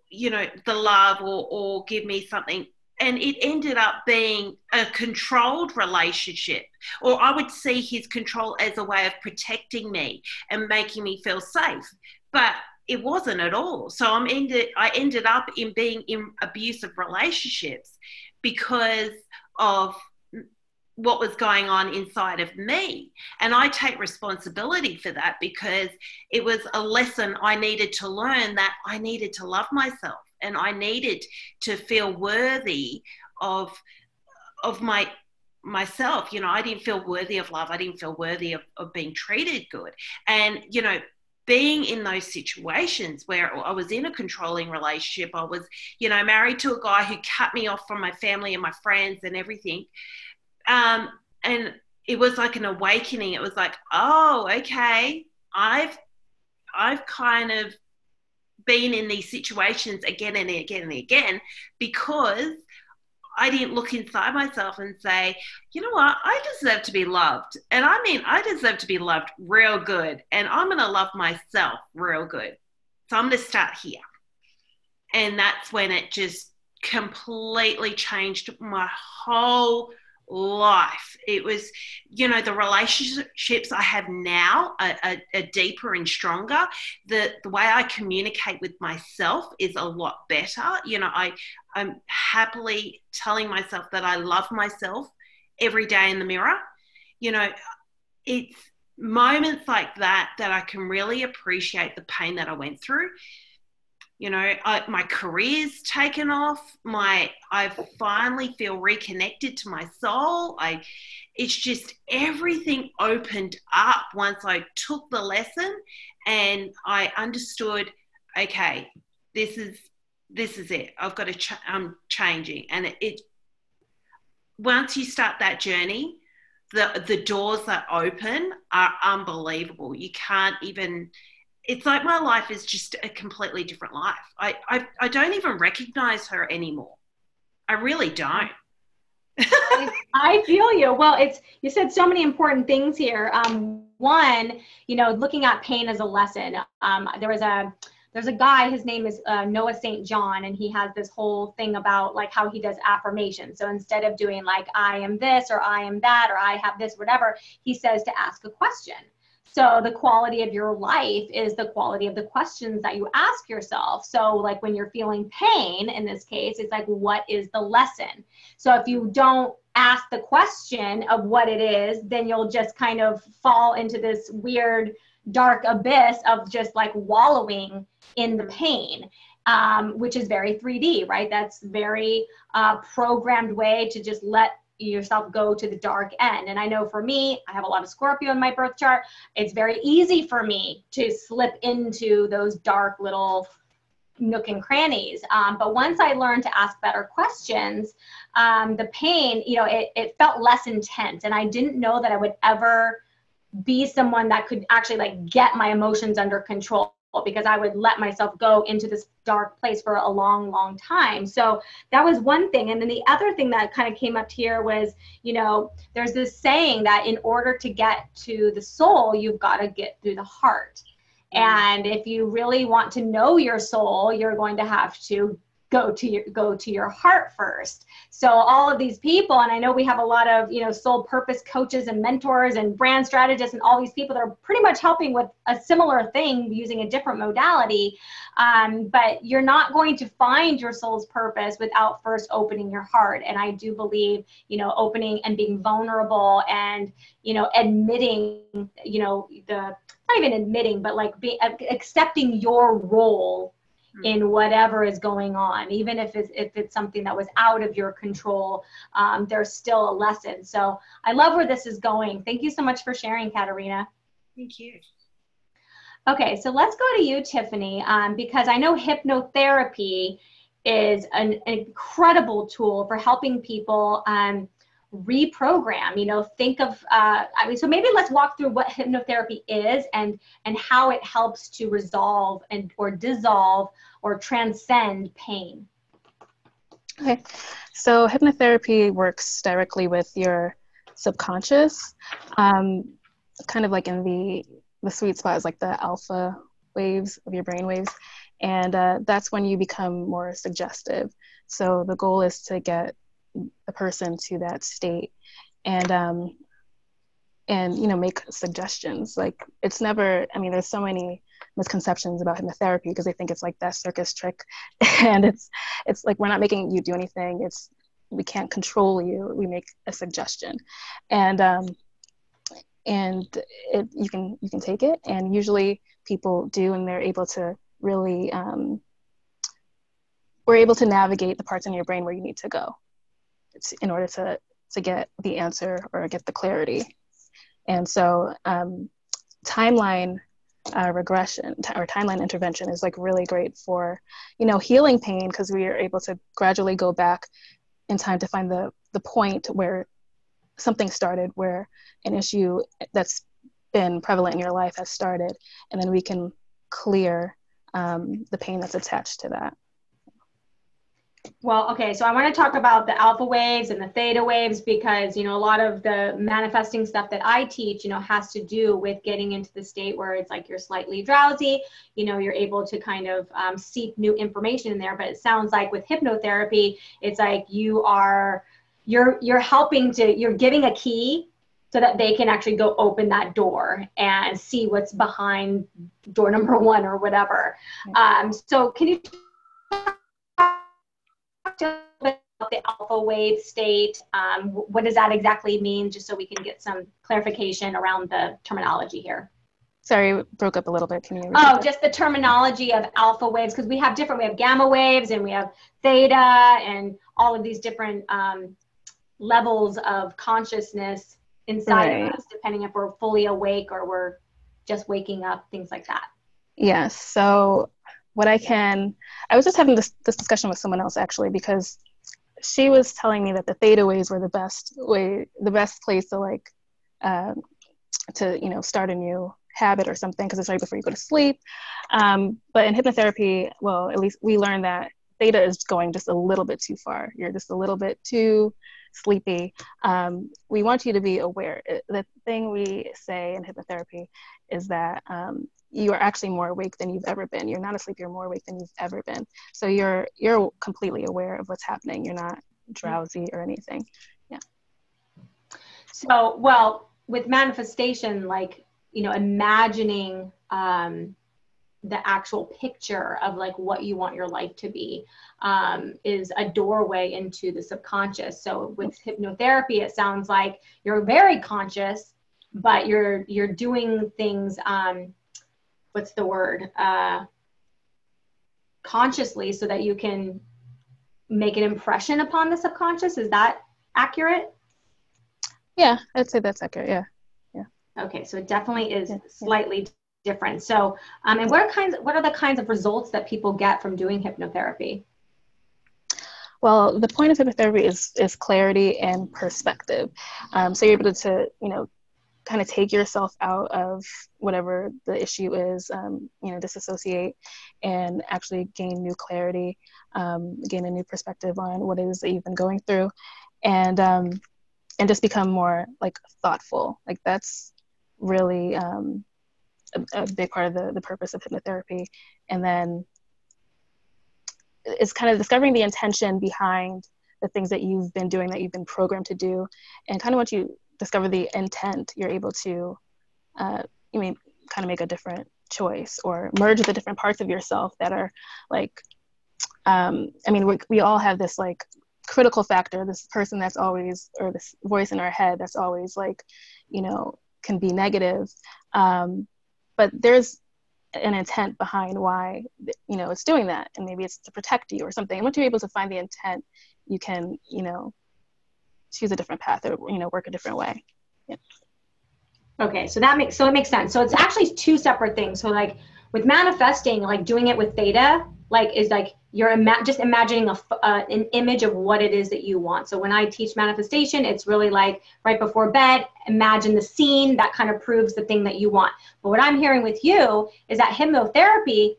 you know, the love or or give me something. And it ended up being a controlled relationship, or I would see his control as a way of protecting me and making me feel safe. But it wasn't at all. So I'm ended I ended up in being in abusive relationships because of what was going on inside of me. And I take responsibility for that because it was a lesson I needed to learn that I needed to love myself and I needed to feel worthy of of my myself you know i didn't feel worthy of love i didn't feel worthy of, of being treated good and you know being in those situations where I was in a controlling relationship, I was, you know, married to a guy who cut me off from my family and my friends and everything. Um, and it was like an awakening. It was like, oh, okay, I've, I've kind of been in these situations again and again and again because I didn't look inside myself and say, you know what, I deserve to be loved. And I mean, I deserve to be loved real good. And I'm going to love myself real good. So I'm going to start here. And that's when it just completely changed my whole life. It was, you know, the relationships I have now are, are, are, deeper and stronger. The the way I communicate with myself is a lot better. You know, I I'm happily telling myself that I love myself every day in the mirror. You know, it's moments like that that I can really appreciate the pain that I went through you know I, my career's taken off. My i finally feel reconnected to my soul. I it's just everything opened up once i took the lesson and i understood okay this is this is it. I've got to ch- i'm changing. And it, it once you start that journey the the doors that open are unbelievable. You can't even it's like my life is just a completely different life. I, I, I don't even recognize her anymore. I really don't. I, feel you. Well, it's you said so many important things here. Um, one, you know, looking at pain as a lesson. Um, there was a there's a guy. His name is uh, Noah St. John, and he has this whole thing about like how he does affirmation. So instead of doing like I am this or I am that or I have this whatever, he says to ask a question. So the quality of your life is the quality of the questions that you ask yourself. So like when you're feeling pain in this case, it's like what is the lesson? So if you don't ask the question of what it is, then you'll just kind of fall into this weird dark abyss of just like wallowing in the pain. Um, which is very 3D, right? That's very uh, programmed way to just let yourself go to the dark end. And I know for me, I have a lot of Scorpio in my birth chart. It's very easy for me to slip into those dark little nook and crannies. Um, but once I learned to ask better questions, um, the pain, you know, it, it felt less intense. And I didn't know that I would ever be someone that could actually like get my emotions under control because I would let myself go into this dark place for a long, long time. So that was one thing. And then the other thing that kind of came up here was, you know, there's this saying that in order to get to the soul, you've got to get through the heart. Mm. And if you really want to know your soul, you're going to have to go to your go to your heart first so all of these people and i know we have a lot of you know soul purpose coaches and mentors and brand strategists and all these people that are pretty much helping with a similar thing using a different modality um, but you're not going to find your soul's purpose without first opening your heart and i do believe you know opening and being vulnerable and you know admitting you know the not even admitting but like be, accepting your role. In whatever is going on even if it's if it's something that was out of your control um, there's still a lesson. So i love where this is going. Thank you so much for sharing katarina thank you. Okay so let's go to you tiffany um, because i know hypnotherapy is an, an incredible tool for helping people um, reprogram you know think of uh, i mean so maybe let's walk through what hypnotherapy is and and how it helps to resolve and or dissolve or transcend pain. Okay. So hypnotherapy works directly with your subconscious um, kind of like in the the sweet spot is like the alpha waves of your brain waves and uh, that's when you become more suggestive. So the goal is to get a person to that state and um and you know make suggestions. Like it's never i mean there's so many misconceptions about hypnotherapy because they think it's like that circus trick. And it's it's like we're not making you do anything. It's we can't control you. We make a suggestion. And um and it you can you can take it. And usually people do and they're able to really um we're able to navigate the parts in your brain where you need to go in order to to get the answer or get the clarity. And so um, timeline uh, regression t- or timeline intervention is like really great for you know healing pain because we are able to gradually go back in time to find the the point where something started where an issue that's been prevalent in your life has started and then we can clear um, the pain that's attached to that well, okay, so I want to talk about the alpha waves and the theta waves because, you know, a lot of the manifesting stuff that I teach, you know, has to do with getting into the state where it's like you're slightly drowsy, you know, you're able to kind of um, seek new information in there. But it sounds like with hypnotherapy, it's like you are, you're, you're helping to, you're giving a key so that they can actually go open that door and see what's behind door number one or whatever. Um, so can you about the alpha wave state. Um, what does that exactly mean, just so we can get some clarification around the terminology here? Sorry, broke up a little bit. Can you? Oh, just the terminology of alpha waves because we have different. We have gamma waves and we have theta and all of these different um, levels of consciousness inside right. of us, depending if we're fully awake or we're just waking up, things like that. Yes. So what I can, I was just having this, this discussion with someone else actually because she was telling me that the theta waves were the best way, the best place to like, uh, to you know start a new habit or something because it's right before you go to sleep. Um, but in hypnotherapy, well, at least we learned that theta is going just a little bit too far. You're just a little bit too sleepy. Um, we want you to be aware. The thing we say in hypnotherapy is that um, you are actually more awake than you've ever been. You're not asleep, you're more awake than you've ever been. So you're you're completely aware of what's happening. You're not drowsy or anything. Yeah. So well, with manifestation, like, you know, imagining um the actual picture of like what you want your life to be um, is a doorway into the subconscious. So with hypnotherapy it sounds like you're very conscious but you're you're doing things um, what's the word uh, consciously so that you can make an impression upon the subconscious. Is that accurate? Yeah i'd say that's accurate yeah. Yeah. Okay so it definitely is yeah, slightly. Different. So um, and what are kinds what are the kinds of results that people get from doing hypnotherapy? Well the point of hypnotherapy is is clarity and perspective. Um, so you're able to you know kind of take yourself out of whatever the issue is, um, you know, disassociate and actually gain new clarity, um, gain a new perspective on what it is that you've been going through, and um, and just become more like thoughtful. Like that's really um, a, a big part of the, the purpose of hypnotherapy. And then it's kind of discovering the intention behind the things that you've been doing that you've been programmed to do and kind of once you discover the intent you're able to uh, you mean kind of make a different choice or merge the different parts of yourself that are like um, i mean we, we all have this like critical factor this person that's always or this voice in our head that's always like you know can be negative um, but there's an intent behind why you know it's doing that. And maybe it's to protect you or something. And once you're able to find the intent you can you know choose a different path or you know work a different way. Yeah. okay. So that makes so it makes sense. So it's actually two separate things. So like with manifesting like doing it with theta like is like you're ima- just imagining a, uh, an image of what it is that you want so when i teach manifestation it's really like right before bed imagine the scene that kind of proves the thing that you want but what i'm hearing with you is that hypnotherapy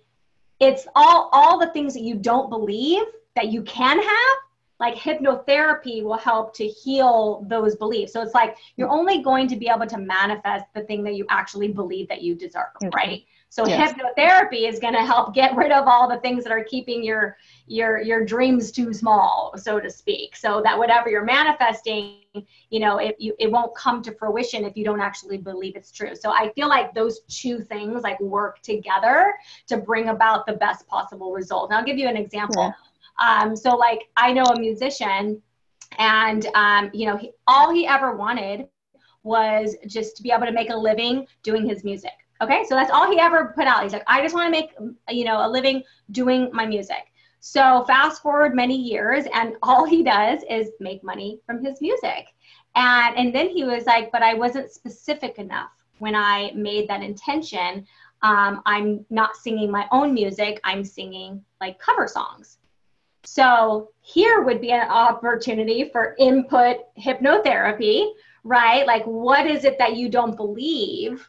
it's all all the things that you don't believe that you can have like hypnotherapy will help to heal those beliefs. So it's like you're only going to be able to manifest the thing that you actually believe that you deserve, right? So yes. hypnotherapy is going to help get rid of all the things that are keeping your your your dreams too small, so to speak. So that whatever you're manifesting, you know, it you, it won't come to fruition if you don't actually believe it's true. So I feel like those two things like work together to bring about the best possible result. And I'll give you an example. Yeah um, so like I know a musician and um, you know, he, all he ever wanted was just to be able to make a living doing his music. Okay, so that's all he ever put out. He's like, I just want to make, you know, a living doing my music. So fast forward many years, and all he does is make money from his music. And and then he was like, but I wasn't specific enough when I made that intention. Um, I'm not singing my own music. I'm singing like cover songs. So here would be an opportunity for input hypnotherapy, right? Like, what is it that you don't believe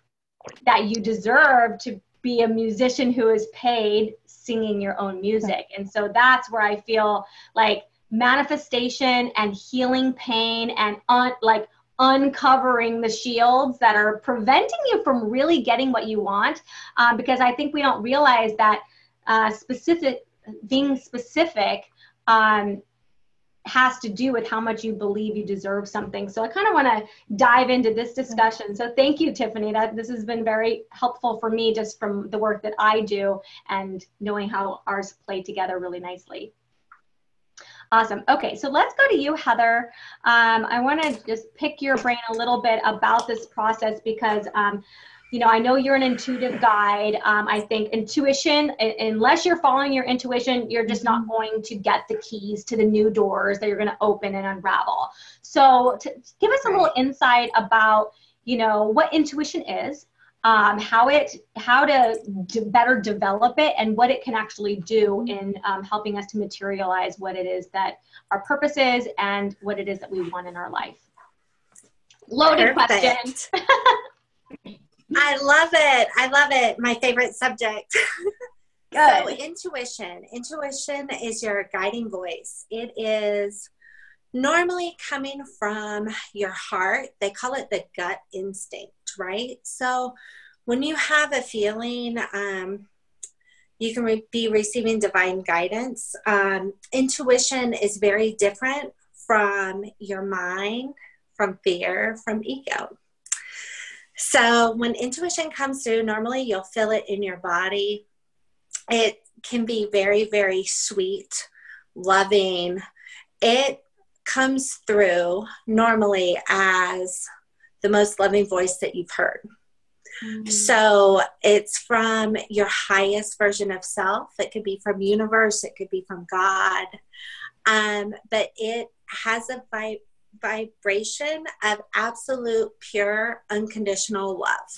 that you deserve to be a musician who is paid singing your own music? And so that's where I feel like manifestation and healing pain and un- like uncovering the shields that are preventing you from really getting what you want um, because i think we don't realize that uh, specific being specific um, has to do with how much you believe you deserve something. So I kind of want to dive into this discussion. So thank you, Tiffany. That this has been very helpful for me just from the work that I do and knowing how ours play together really nicely. Awesome. Okay, so let's go to you, Heather. Um, I want to just pick your brain a little bit about this process because um, you know, I know you're an intuitive guide. Um, I think intuition, unless you're following your intuition, you're just not mm-hmm. going to get the keys to the new doors that you're going to open and unravel. So, to give us a little insight about, you know, what intuition is, um, how it, how to better develop it, and what it can actually do mm-hmm. in um, helping us to materialize what it is that our purpose is and what it is that we want in our life. Loaded Perfect. question. I love it. I love it. My favorite subject. so, intuition. Intuition is your guiding voice. It is normally coming from your heart. They call it the gut instinct, right? So, when you have a feeling, um, you can re- be receiving divine guidance. Um, intuition is very different from your mind, from fear, from ego. So when intuition comes through, normally you'll feel it in your body. It can be very, very sweet, loving. It comes through normally as the most loving voice that you've heard. Mm-hmm. So it's from your highest version of self. It could be from universe. It could be from God. Um, but it has a vibe vibration of absolute, pure, unconditional love.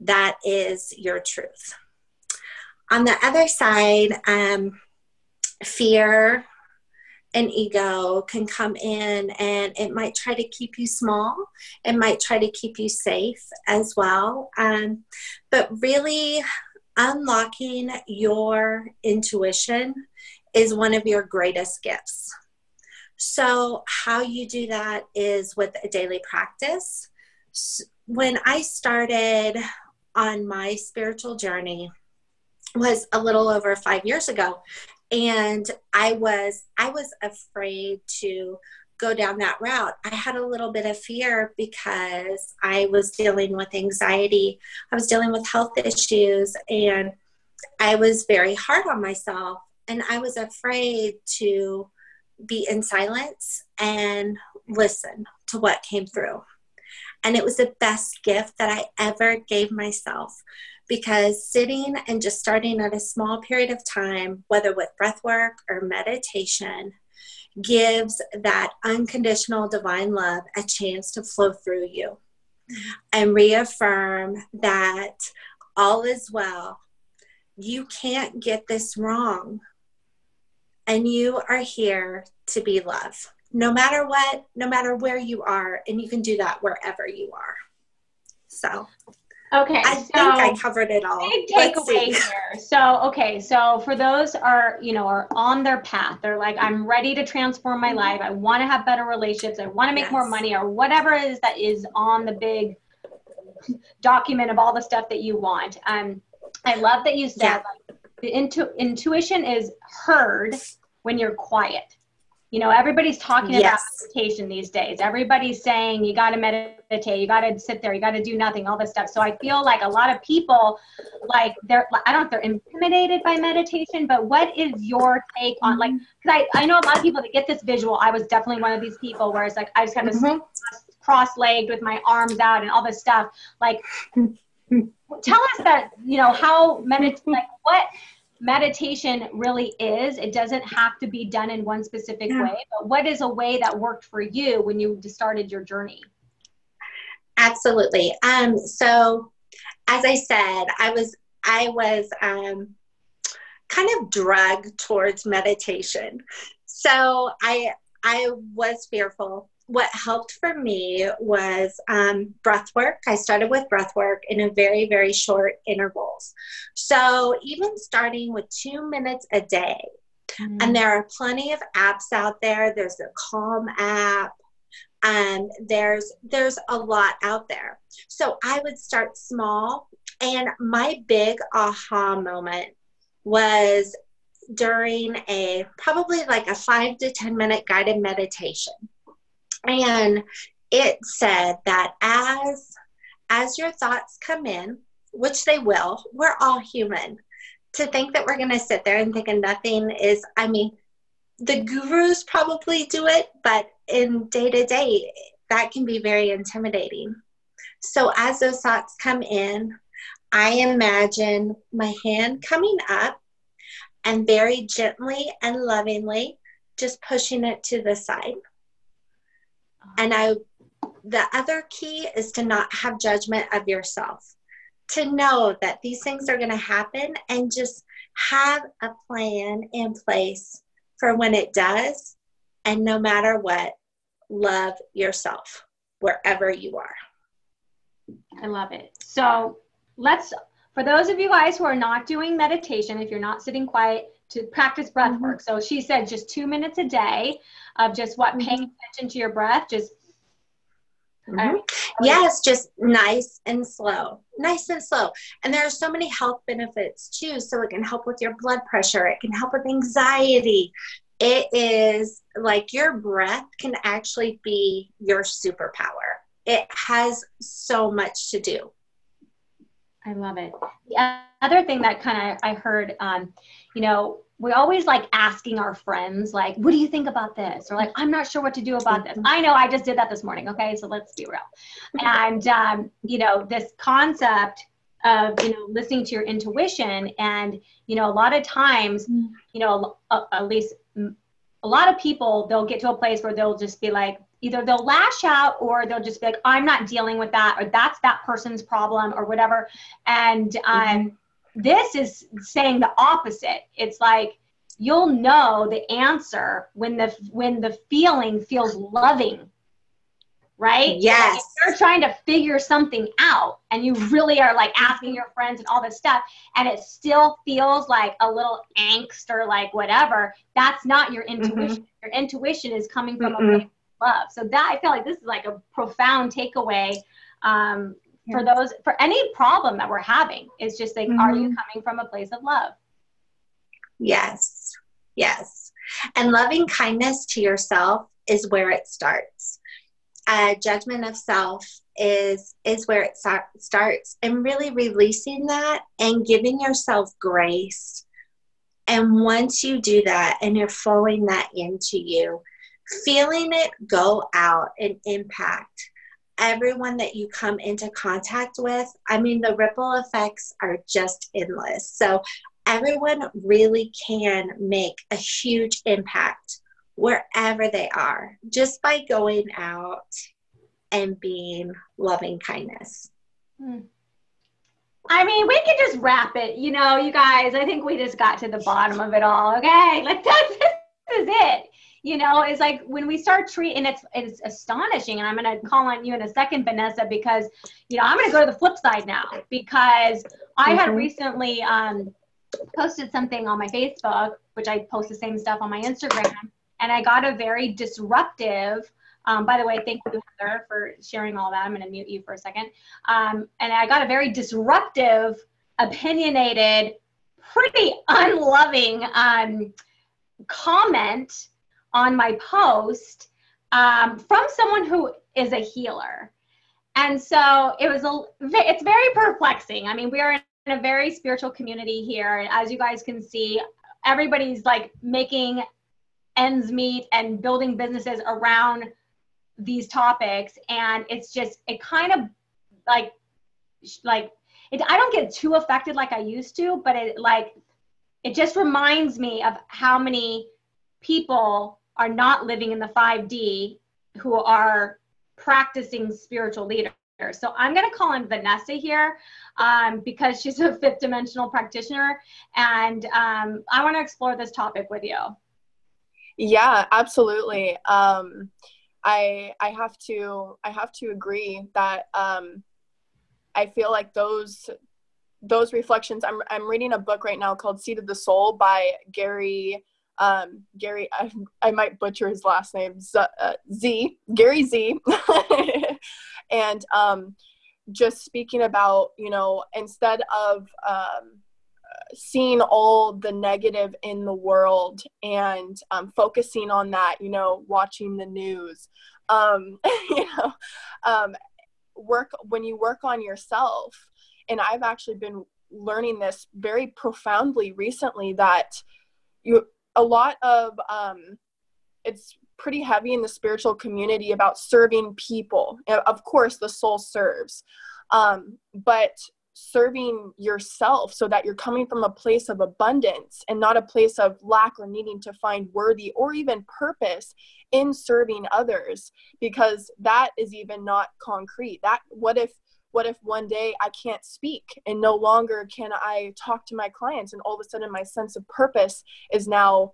That is your truth. On the other side, um, fear and ego can come in and it might try to keep you small. It might try to keep you safe as well. Um, but really, unlocking your intuition is one of your greatest gifts. So, how you do that is with a daily practice. When I started on my spiritual journey, was a little over five years ago and i was i was afraid to go down that route i had a little bit of fear because i was dealing with anxiety i was dealing with health issues and i was very hard on myself and i was afraid to be in silence and listen to what came through and it was the best gift that i ever gave myself because sitting and just starting at a small period of time, whether with breath work or meditation, gives that unconditional divine love a chance to flow through you and reaffirm that all is well. You can't get this wrong. And you are here to be love, no matter what, no matter where you are. And you can do that wherever you are. So Okay, I so think I covered it all. Big takeaway here. So, okay, so for those are you know are on their path, they're like, I'm ready to transform my life. I want to have better relationships. I want to make yes. more money, or whatever it is that is on the big document of all the stuff that you want. Um, I love that you said yeah. like, the intu- intuition is heard when you're quiet. You know, everybody's talking yes. about meditation these days. Everybody's saying you got to meditate, you got to sit there, you got to do nothing, all this stuff. So I feel like a lot of people, like they're, I don't know if they're intimidated by meditation, but what is your take on, like, because I, I know a lot of people that get this visual. I was definitely one of these people where it's like I just kind of mm-hmm. cross-legged with my arms out and all this stuff. Like, tell us that you know how meditate, like what meditation really is. It doesn't have to be done in one specific yeah. way, but what is a way that worked for you when you started your journey? Absolutely. Um, so as I said, I was I was um, kind of drugged towards meditation. So I I was fearful what helped for me was um, breath work. I started with breath work in a very, very short intervals. So even starting with two minutes a day, mm-hmm. and there are plenty of apps out there. There's a Calm app. and there's there's a lot out there. So I would start small, and my big aha moment was during a probably like a five to ten minute guided meditation and it said that as as your thoughts come in which they will we're all human to think that we're going to sit there and think of nothing is i mean the gurus probably do it but in day to day that can be very intimidating. So as those thoughts come in i imagine my hand coming up and very gently and lovingly just pushing it to the side and I, the other key is to not have judgment of yourself, to know that these things are going to happen and just have a plan in place for when it does. And no matter what, love yourself wherever you are. I love it. So let's, for those of you guys who are not doing meditation, if you're not sitting quiet, to practice breath mm-hmm. work. So she said just two minutes a day of just what paying mm-hmm. attention to your breath, just Mm-hmm. Yes, just nice and slow. Nice and slow. And there are so many health benefits too. So it can help with your blood pressure, it can help with anxiety. It is like your breath can actually be your superpower. It has so much to do. I love it. The other thing that kind of I heard, um, you know, we're always like asking our friends, like, what do you think about this? Or like, I'm not sure what to do about this. I know I just did that this morning. Okay. So let's be real. And, um, you know, this concept of, you know, listening to your intuition. And, you know, a lot of times, you know, at least a lot of people, they'll get to a place where they'll just be like, either they'll lash out or they'll just be like, I'm not dealing with that, or that's that person's problem, or whatever. And, um, mm-hmm this is saying the opposite. It's like, you'll know the answer when the when the feeling feels loving right Yes. Like you're trying to figure something out and you really are like asking your friends and all this stuff and it still feels like a little angst or like whatever that's not your intuition your intuition is coming from place of love. So that i feel like this is like a profound takeaway um, for those for any problem that we're having. It's just like are you coming from a place of love? Yes, yes. And loving kindness to yourself is where it starts. Uh, judgment of self is is where it start, starts, and really releasing that and giving yourself grace. And once you do that, and you're flowing that into you, feeling it go out and impact everyone that you come into contact with. I mean, the ripple effects are just endless. So everyone really can make a huge impact wherever they are just by going out and being loving kindness. Hmm. I mean, we can just wrap it, you know, you guys. I think we just got to the bottom of it all. Okay, like that's this is it. You know, it's like when we start treating it's it's astonishing, and I'm gonna call on you in a second, Vanessa, because you know I'm gonna go to the flip side now because I had Mhm. recently um, posted something on my Facebook, which I post the same stuff on my Instagram, and I got a very disruptive. Um, by the way, thank you, Heather, for sharing all that. I'm going to mute you for a second. Um, and I got a very disruptive, opinionated, pretty unloving um, comment on my post um, from someone who is a healer. And so it was a, it's very perplexing. I mean, we are in a very spiritual community here. And as you guys can see, everybody's like making ends meet and building businesses around these topics and it's just it kind of like like it, i don't get too affected like i used to but it like it just reminds me of how many people are not living in the 5d who are practicing spiritual leaders so i'm going to call in vanessa here um, because she's a fifth dimensional practitioner and um, i want to explore this topic with you Yeah, absolutely. Um, I I have to I have to agree that um, I feel like those those reflections. I'm I'm reading a book right now called Seat of the Soul by Gary um, Gary. I, I might butcher his last name. Z, uh, Z Gary Z, and um, just speaking about you know instead of um, seeing all the negative in the world and um, focusing on that you know watching the news um, you know um, work when you work on yourself and i've actually been learning this very profoundly recently that you a lot of um, it's pretty heavy in the spiritual community about serving people. Of course the soul serves um, but serving yourself so that you're coming from a place of abundance and not a place of lack or needing to find worthy or even purpose in serving others because that is even not concrete. That what if what if one day i can't speak and no longer can i talk to my clients and all of a sudden my sense of purpose is now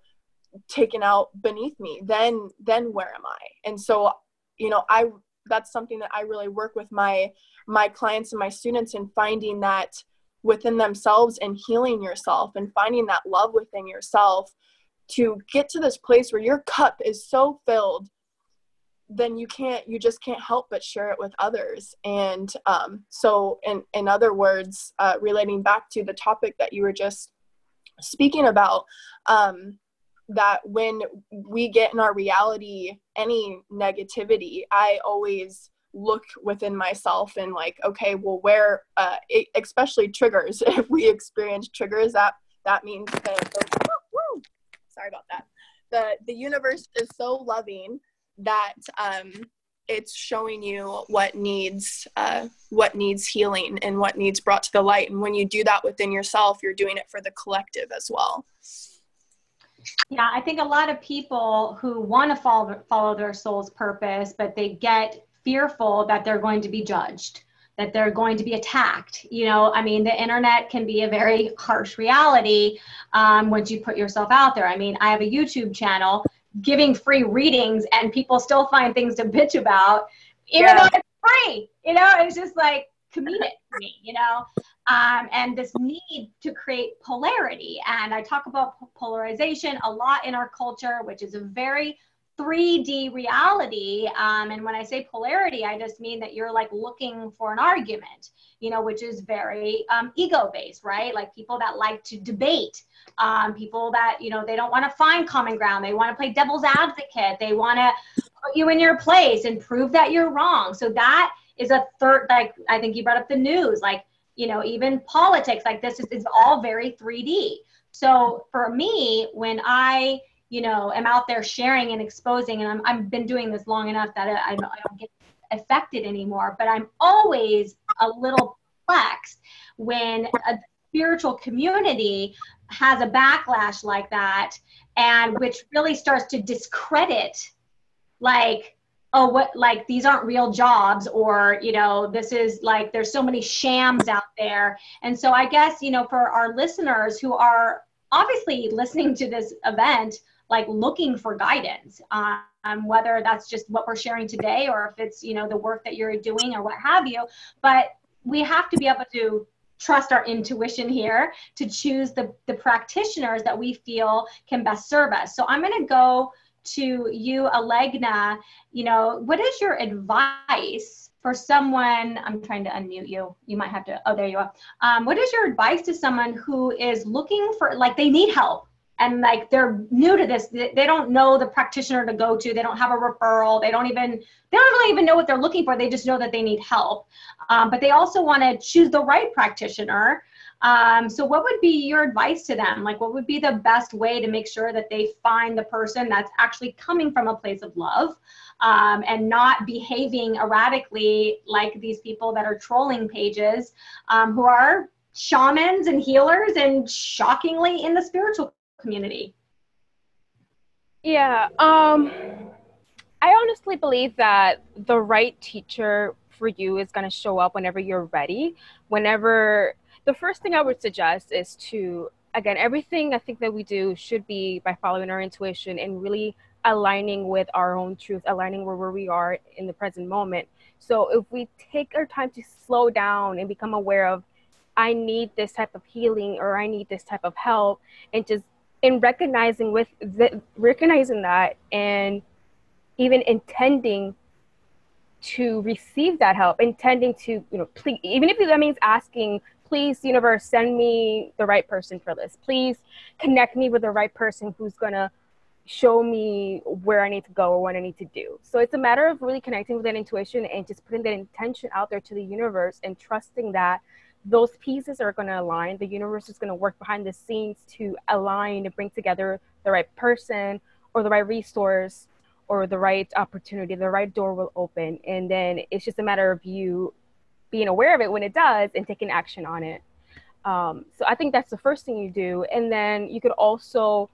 taken out beneath me? Then then where am i? And so you know i that's something that i really work with my my clients and my students in finding that within themselves and healing yourself and finding that love within yourself to get to this place where your cup is so filled then you can't you just can't help but share it with others. And um, so in in other words uh, relating back to the topic that you were just speaking about um, that when we get in our reality any negativity i always look within myself and like okay well where uh, it, especially triggers if we experience triggers that that means that woo, sorry about that. The the universe is so loving that um it's showing you what needs uh, what needs healing and what needs brought to the light and when you do that within yourself you're doing it for the collective as well Yeah, I think a lot of people who want to follow follow their soul's purpose, but they get fearful that they're going to be judged. that they're going to be attacked. You know, I mean, the internet can be a very harsh reality um, once you put yourself out there. I mean, I have a YouTube channel giving free readings, and people still find things to bitch about, even yeah. though it's free. You know, it's just like comedic to me. You know, um, and this need to create polarity. And I talk about polarization a lot in our culture, which is a very 3D reality. Um, and when I say polarity, I just mean that you're like looking for an argument, you know, which is very um, ego based, right? Like people that like to debate, um, people that, you know, they don't want to find common ground. They want to play devil's advocate. They want to put you in your place and prove that you're wrong. So that is a third, like, I think you brought up the news, like, you know, even politics, like this is, is all very 3D. So for me, when I, you know, am out there sharing and exposing, and I'm, I've been doing this long enough that I, I don't get affected anymore, but I'm always a little perplexed when a spiritual community has a backlash like that and which really starts to discredit like oh what like these aren't real jobs or you know this is like there's so many shams out there. And so i guess you know for our listeners who are obviously listening to this event like looking for guidance um, whether that's just what we're sharing today or if it's you know the work that you're doing or what have you. But we have to be able to trust our intuition here to choose the, the practitioners that we feel can best serve us. So i'm going to go to you alegna. You know what is your advice for someone i'm trying to unmute you. You might have to oh there you are. Um, what is your advice to someone who is looking for like they need help and like they're new to this. They don't know the practitioner to go to. They don't have a referral. They don't even they don't really even know what they're looking for. They just know that they need help. Um, but they also want to choose the right practitioner. Um, so what would be your advice to them? Like what would be the best way to make sure that they find the person that's actually coming from a place of love um, and not behaving erratically like these people that are trolling pages um, who are shamans and healers and shockingly in the spiritual community? Yeah, um, I honestly believe that the right teacher for you is going to show up whenever you're ready. Whenever the first thing I would suggest is to, again, everything I think that we do should be by following our intuition and really aligning with our own truth, aligning where, where we are in the present moment. So if we take our time to slow down and become aware of, I need this type of healing or I need this type of help, and just in recognizing with the, recognizing that and even intending to receive that help intending to you know please even if that means asking please universe send me the right person for this. Please connect me with the right person who's going to show me where i need to go or what i need to do. So it's a matter of really connecting with that intuition and just putting that intention out there to the universe and trusting that those pieces are going to align. The universe is going to work behind the scenes to align and bring together the right person or the right resource or the right opportunity. The right door will open. And then it's just a matter of you being aware of it when it does and taking action on it. Um, so I think that's the first thing you do. And then you could also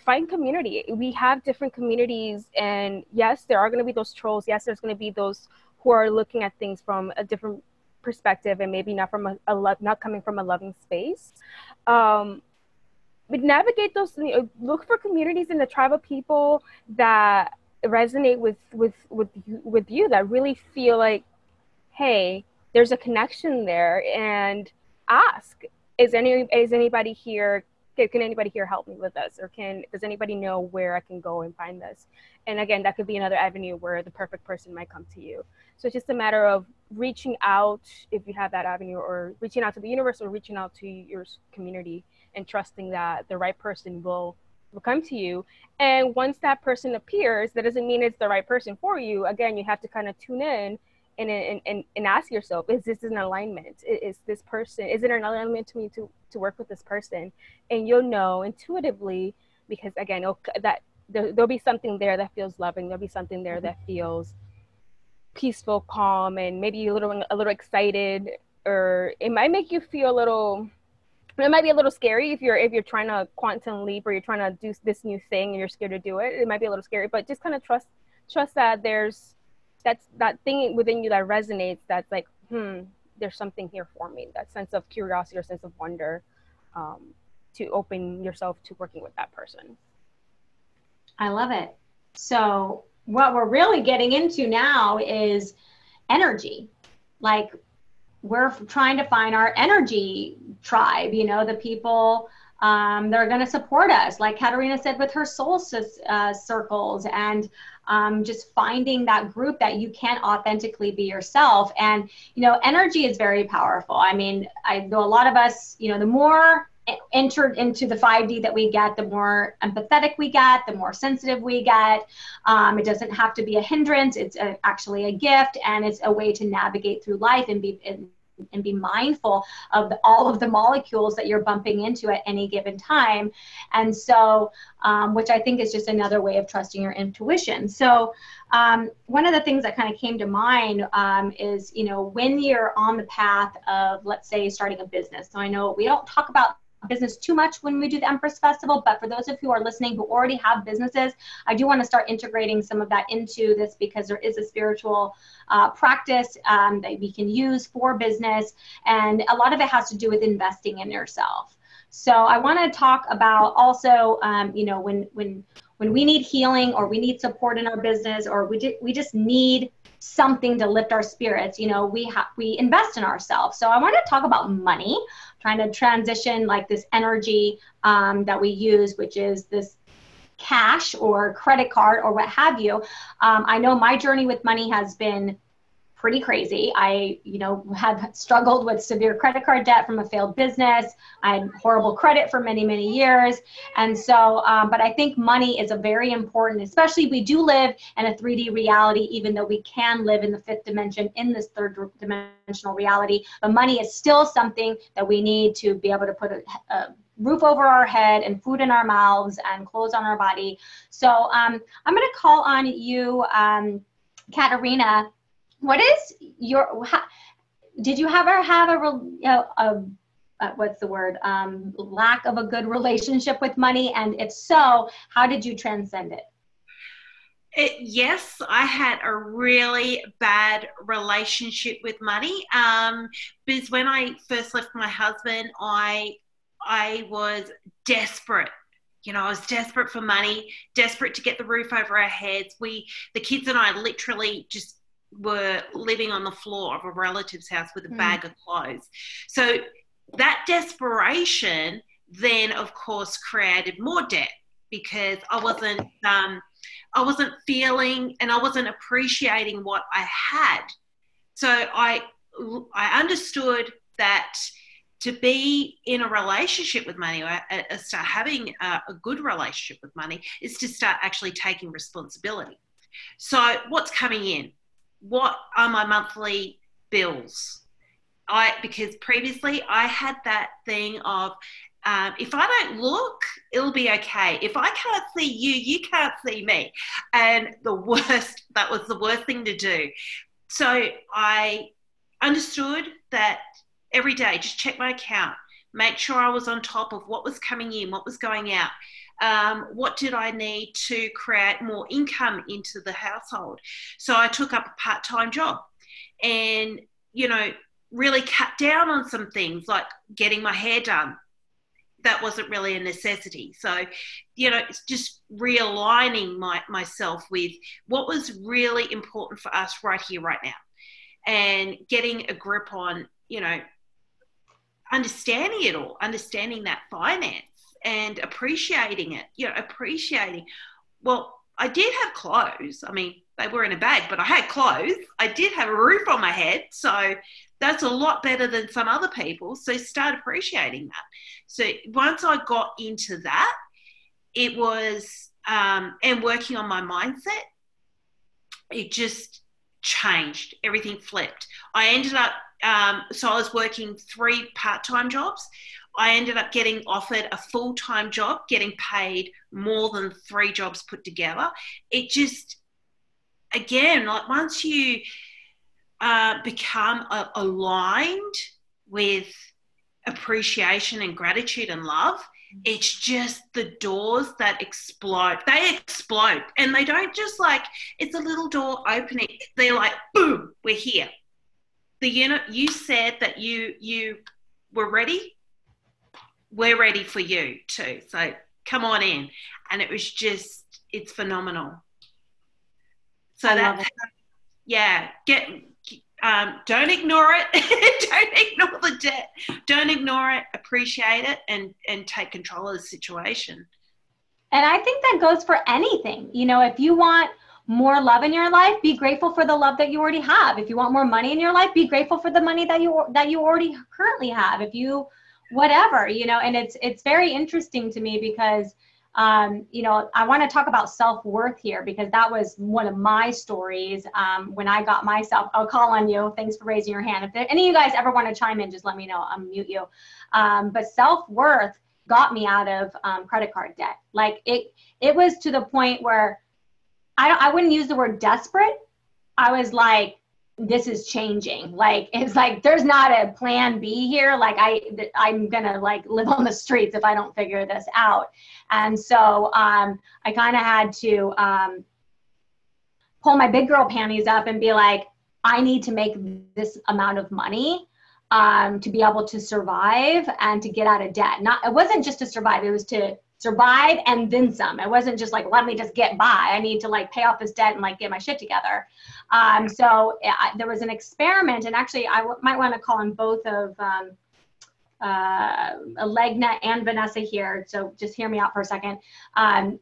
find community. We have different communities. And yes, there are going to be those trolls. Yes, there's going to be those who are looking at things from a different perspective and maybe not from a, a not coming from a loving space. Um, but navigate those. Look for communities in the tribe of people that resonate with with with you, with you that really feel like, hey, there's a connection there, and ask, is any is anybody here can anybody here help me with this or can does anybody know where i can go and find this and again that could be another avenue where the perfect person might come to you so it's just a matter of reaching out if you have that avenue or reaching out to the universe or reaching out to your community and trusting that the right person will will come to you. And once that person appears that doesn't mean it's the right person for you. Again you have to kind of tune in and, and, and, and ask yourself is this an alignment? Is this person is it an alignment to me to, to work with this person? And you'll know intuitively because again that there, there'll be something there that feels loving. There'll be something there mm-hmm. that feels peaceful, calm, and maybe a little a little excited, or it might make you feel a little. It might be a little scary if you're if you're trying to quantum leap or you're trying to do this new thing and you're scared to do it. It might be a little scary, but just kind of trust trust that there's that's that thing within you that resonates that's like hmm there's something here for me that sense of curiosity or sense of wonder um, to open yourself to working with that person i love it so what we're really getting into now is energy. Like we're trying to find our energy tribe you know the people um, they're going to support us. Like katarina said with her soul uh, circles and um, just finding that group that you can authentically be yourself. And you know energy is very powerful. I mean i know a lot of us you know the more entered into the 5D that we get, the more empathetic we get, the more sensitive we get. Um, it doesn't have to be a hindrance, it's a, actually a gift, and it's a way to navigate through life and be. And, and be mindful of the, all of the molecules that you're bumping into at any given time. And so, um, which I think is just another way of trusting your intuition. So, um, one of the things that kind of came to mind um, is, you know, when you're on the path of, let's say, starting a business. So, I know we don't talk about business too much when we do the Empress Festival, but for those of you who are listening who already have businesses, I do want to start integrating some of that into this because there is a spiritual uh, practice um, that we can use for business, and a lot of it has to do with investing in yourself. So I want to talk about also, um, you know, when when when we need healing or we need support in our business or we, di- we just need something to lift our spirits you know we have we invest in ourselves. So i want to talk about money trying to transition like this energy um, that we use which is this cash or credit card or what have you. Um, i know my journey with money has been pretty crazy. I, you know, have struggled with severe credit card debt from a failed business. I had horrible credit for many, many years. And so, um, but I think money is a very important, especially we do live in a 3D reality, even though we can live in the fifth dimension in this third dimensional reality. But money is still something that we need to be able to put a, a roof over our head and food in our mouths and clothes on our body. So um, I'm going to call on you, um, Katarina, what is your how, did you ever have a, a, a uh, what's the word um, lack of a good relationship with money and if so how did you transcend it it, yes, I had a really bad relationship with money. Um, because when I first left my husband, I I was desperate. You know, I was desperate for money, desperate to get the roof over our heads. We, the kids and I, literally just were living on the floor of a relative's house with a mm. bag of clothes. So that desperation then, of course, created more debt because I wasn't um, I wasn't feeling and I wasn't appreciating what I had. So I I understood that to be in a relationship with money or uh, start having a, a good relationship with money is to start actually taking responsibility. So what's coming in? What are my monthly bills? I because previously I had that thing of um, if I don't look, it'll be okay. If I can't see you, you can't see me. And the worst, that was the worst thing to do. So I understood that every day, just check my account, make sure I was on top of what was coming in, what was going out um, what did I need to create more income into the household? So I took up a part time job and, you know, really cut down on some things like getting my hair done. That wasn't really a necessity. So, you know, it's just realigning my, myself with what was really important for us right here, right now, and getting a grip on, you know, understanding it all, understanding that finance and appreciating it, you know, appreciating. Well, I did have clothes. I mean, they were in a bag, but I had clothes. I did have a roof on my head. So that's a lot better than some other people. So start appreciating that. So once I got into that, it was, um, and working on my mindset, it just changed. Everything flipped. I ended up, um, so I was working three part time jobs. I ended up getting offered a full time job, getting paid more than three jobs put together. It just, again, like once you uh, become aligned with appreciation and gratitude and love, it's just the doors that explode. They explode. And they don't just like, it's a little door opening. They're like, boom, we're here. The unit, you said that you you were ready. We're ready for you too. So come on in. And it was just, it's phenomenal. So that, yeah, get um, don't ignore it. don't ignore the debt. Don't ignore it. Appreciate it and and take control of the situation. And I think that goes for anything. You know, if you want more love in your life, be grateful for the love that you already have. If you want more money in your life, be grateful for the money that you that you already currently have. If you whatever, you know, and it's it's very interesting to me because um, you know, I want to talk about self worth here because that was one of my stories um, when I got myself. I'll call on you. Thanks for raising your hand. If there, any of you guys ever want to chime in, just let me know. I'll mute you. Um, but self worth got me out of um, credit card debt. Like it, it was to the point where I don't, I wouldn't use the word desperate. I was like, this is changing. Like it's like there's not a plan b here. Like i i'm gonna like live on the streets if i don't figure this out. And so um, i kind of had to um, pull my big girl panties up and be like i need to make this amount of money um, to be able to survive and to get out of debt. Not it wasn't just to survive. It was to survive and then some. It wasn't just like, let me just get by. I need to like pay off this debt and like get my shit together. Um, so I, there was an experiment, and actually, I w- might want to call on both of um, uh, Alegna and Vanessa here. So just hear me out for a second. Um,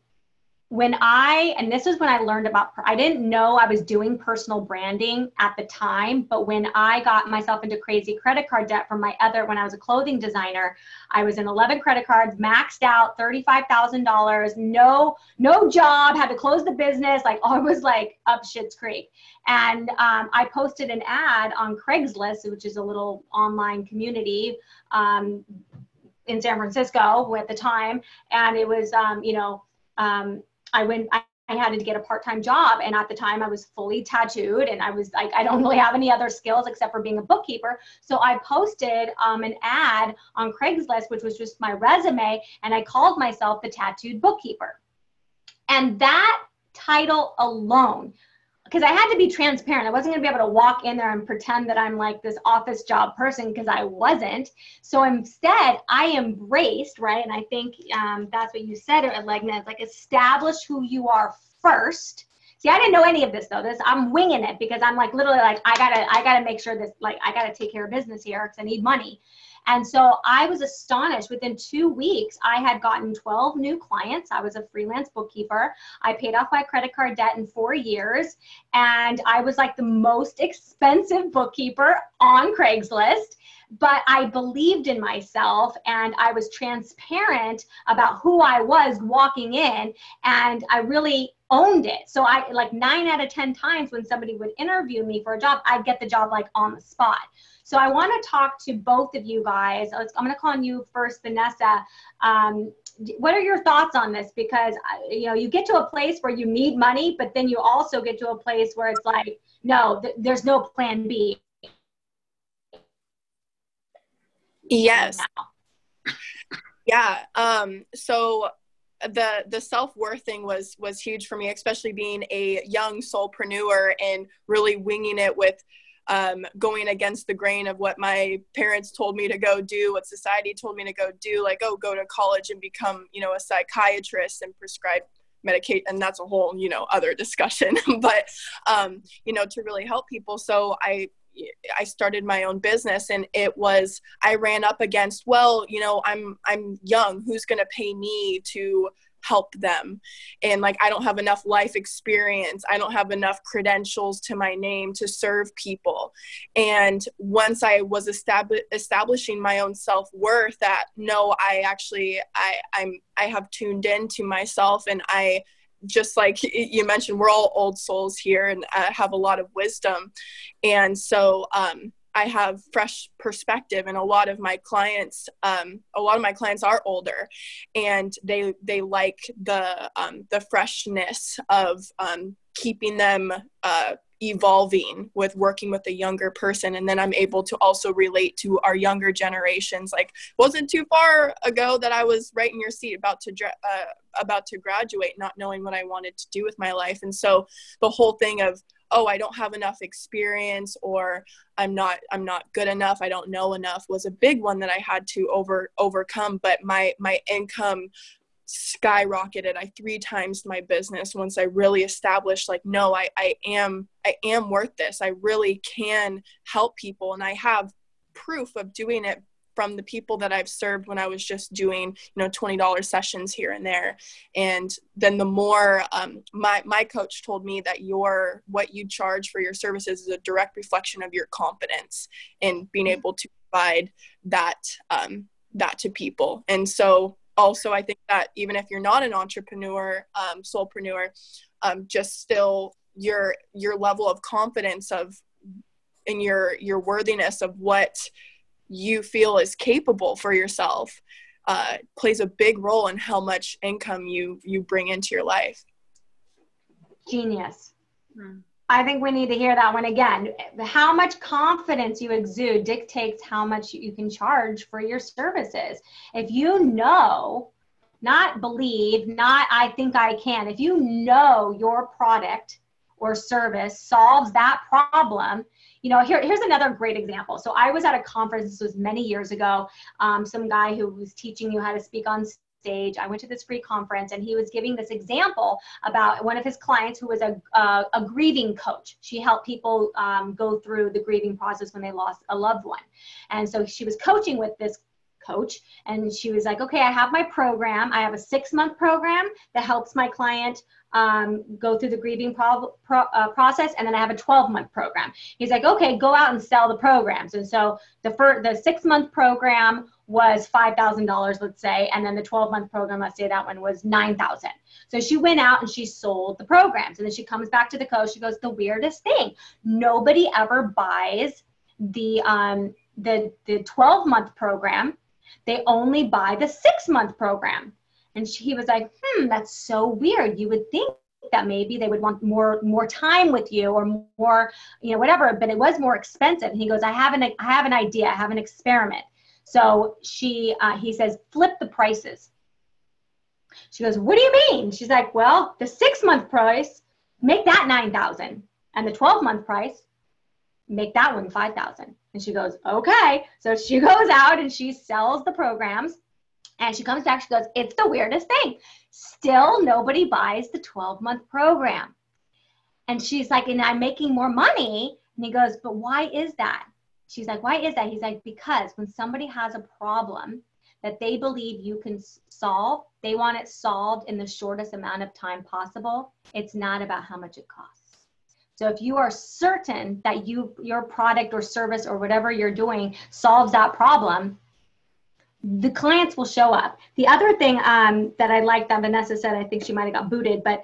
when I, and this is when I learned about, I didn't know I was doing personal branding at the time, but when I got myself into crazy credit card debt from my other, when I was a clothing designer, I was in 11 credit cards, maxed out $35,000, no, no job, had to close the business. Like I was like up shit's creek. And um, I posted an ad on Craigslist, which is a little online community um, in San Francisco at the time. And it was, um, you know, um, I went, I, I had to get a part-time job and at the time I was fully tattooed and I was like I don't really have any other skills except for being a bookkeeper. So I posted um, an ad on Craigslist which was just my resume and I called myself the tattooed bookkeeper. And that title alone because I had to be transparent. I wasn't going to be able to walk in there and pretend that I'm like this office job person because I wasn't. So instead, I embraced, right? And I think um, that's what you said, Alegna, is like establish who you are first. See, I didn't know any of this though. This I'm winging it because I'm like literally like I gotta I gotta make sure this like I gotta take care of business here because I need money. And so I was astonished. Within two weeks, I had gotten 12 new clients. I was a freelance bookkeeper. I paid off my credit card debt in four years. And I was like the most expensive bookkeeper on Craigslist but I believed in myself and I was transparent about who I was walking in and I really owned it. So I like 9 out of 10 times when somebody would interview me for a job, I'd get the job like on the spot. So I want to talk to both of you guys. I'm going to call on you first, Vanessa. Um, what are your thoughts on this? Because uh, you know, you get to a place where you need money, but then you also get to a place where it's like, no, th- there's no plan B. Yes. Yeah. Um, so the the self-worth thing was was huge for me especially being a young soulpreneur and really winging it with um, going against the grain of what my parents told me to go do, what society told me to go do, like, oh, go to college and become, you know, a psychiatrist and prescribe medicate and that's a whole you know other discussion but um you know to really help people. So i I started my own business and it was I ran up against well you know I'm I'm young. Who's going to pay me to help them. And like i don't have enough life experience. I don't have enough credentials to my name to serve people. And once i was estab- establishing my own self-worth that no i actually i i'm i have tuned in to myself and i just like you mentioned we're all old souls here and uh, have a lot of wisdom. And so um I have fresh perspective, and a lot of my clients, um, a lot of my clients are older, and they they like the um, the freshness of um, keeping them uh, evolving with working with a younger person. And then i'm able to also relate to our younger generations. Like wasn't too far ago that i was right in your seat about to uh, about to graduate not knowing what i wanted to do with my life. And so the whole thing of oh i don't have enough experience or i'm not i'm not good enough i don't know enough was a big one that i had to over overcome but my my income skyrocketed. I three times my business once i really established like no i i am i am worth this. I really can help people and i have proof of doing it from the people that I've served when I was just doing, you know, $20 sessions here and there. And then the more, um, my, my coach told me that your, what you charge for your services is a direct reflection of your confidence in being mm-hmm. able to provide that, um, that to people. And so also, I think that even if you're not an entrepreneur, um, soulpreneur, um, just still your, your level of confidence of, in your, your worthiness of what, you feel is capable for yourself uh, plays a big role in how much income you you bring into your life. Genius. Hmm. i think we need to hear that one again. How much confidence you exude dictates how much you can charge for your services. If you know not believe not i think i can if you know your product or service solves that problem you know, here, here's another great example. So I was at a conference, this was many years ago, um, some guy who was teaching you how to speak on stage. I went to this free conference and he was giving this example about one of his clients who was a, a, a grieving coach. She helped people um, go through the grieving process when they lost a loved one. And so she was coaching with this coach and she was like okay i have my program. I have a six month program that helps my client um, go through the grieving pro- pro- uh, process and then i have a 12 month program. He's like okay go out and sell the programs. And so the first the six month program was $5000 let's say and then the 12 month program let's say that one was 9000 so she went out and she sold the programs and then she comes back to the coach. She goes the weirdest thing. Nobody ever buys the um the the 12 month program they only buy the six month program. And she, he was like, hmm, that's so weird. You would think that maybe they would want more more time with you or more you know whatever but it was more expensive. And he goes i have an i have an idea. I have an experiment. So she uh, he says flip the prices. She goes what do you mean? She's like well the six month price make that 9000 and the 12 month price make that one 5000 and she goes, okay. So she goes out and she sells the programs. And she comes back, she goes, it's the weirdest thing. Still, nobody buys the 12 month program. And she's like, and I'm making more money. And he goes, but why is that? She's like, why is that? He's like, because when somebody has a problem that they believe you can solve, they want it solved in the shortest amount of time possible. It's not about how much it costs. So if you are certain that you your product or service or whatever you're doing solves that problem, the clients will show up. The other thing um, that I like that Vanessa said, I think she might have got booted, but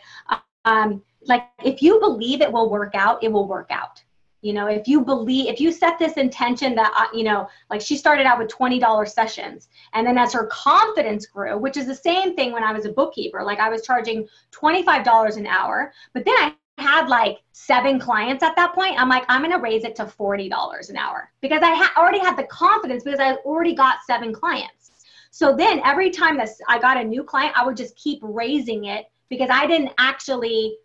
um, like if you believe it will work out, it will work out. You know, if you believe, if you set this intention that, uh, you know, like she started out with $20 sessions. And then as her confidence grew, which is the same thing when I was a bookkeeper, like I was charging $25 an hour, but then I had like seven clients at that point, I'm like, I'm going to raise it to $40 an hour because I ha- already had the confidence because I already got seven clients. So then every time that I got a new client, I would just keep raising it because I didn't actually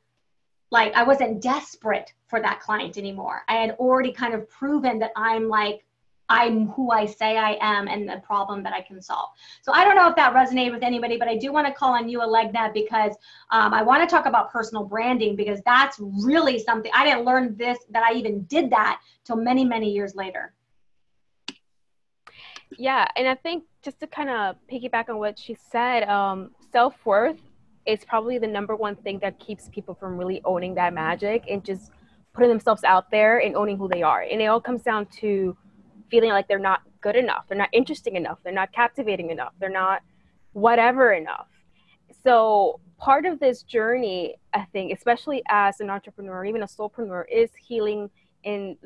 like, I wasn't desperate for that client anymore. I had already kind of proven that I'm like I'm who I say I am and the problem that I can solve. So I don't know if that resonated with anybody, but I do want to call on you, Alegna, because um, I want to talk about personal branding because that's really something I didn't learn this that I even did that till many, many years later. Yeah, and I think just to kind of piggyback on what she said, um, self worth is probably the number one thing that keeps people from really owning that magic and just putting themselves out there and owning who they are. And it all comes down to feeling like they're not good enough, they're not interesting enough, they're not captivating enough, they're not whatever enough. So part of this journey, I think, especially as an entrepreneur, even a soulpreneur, is healing in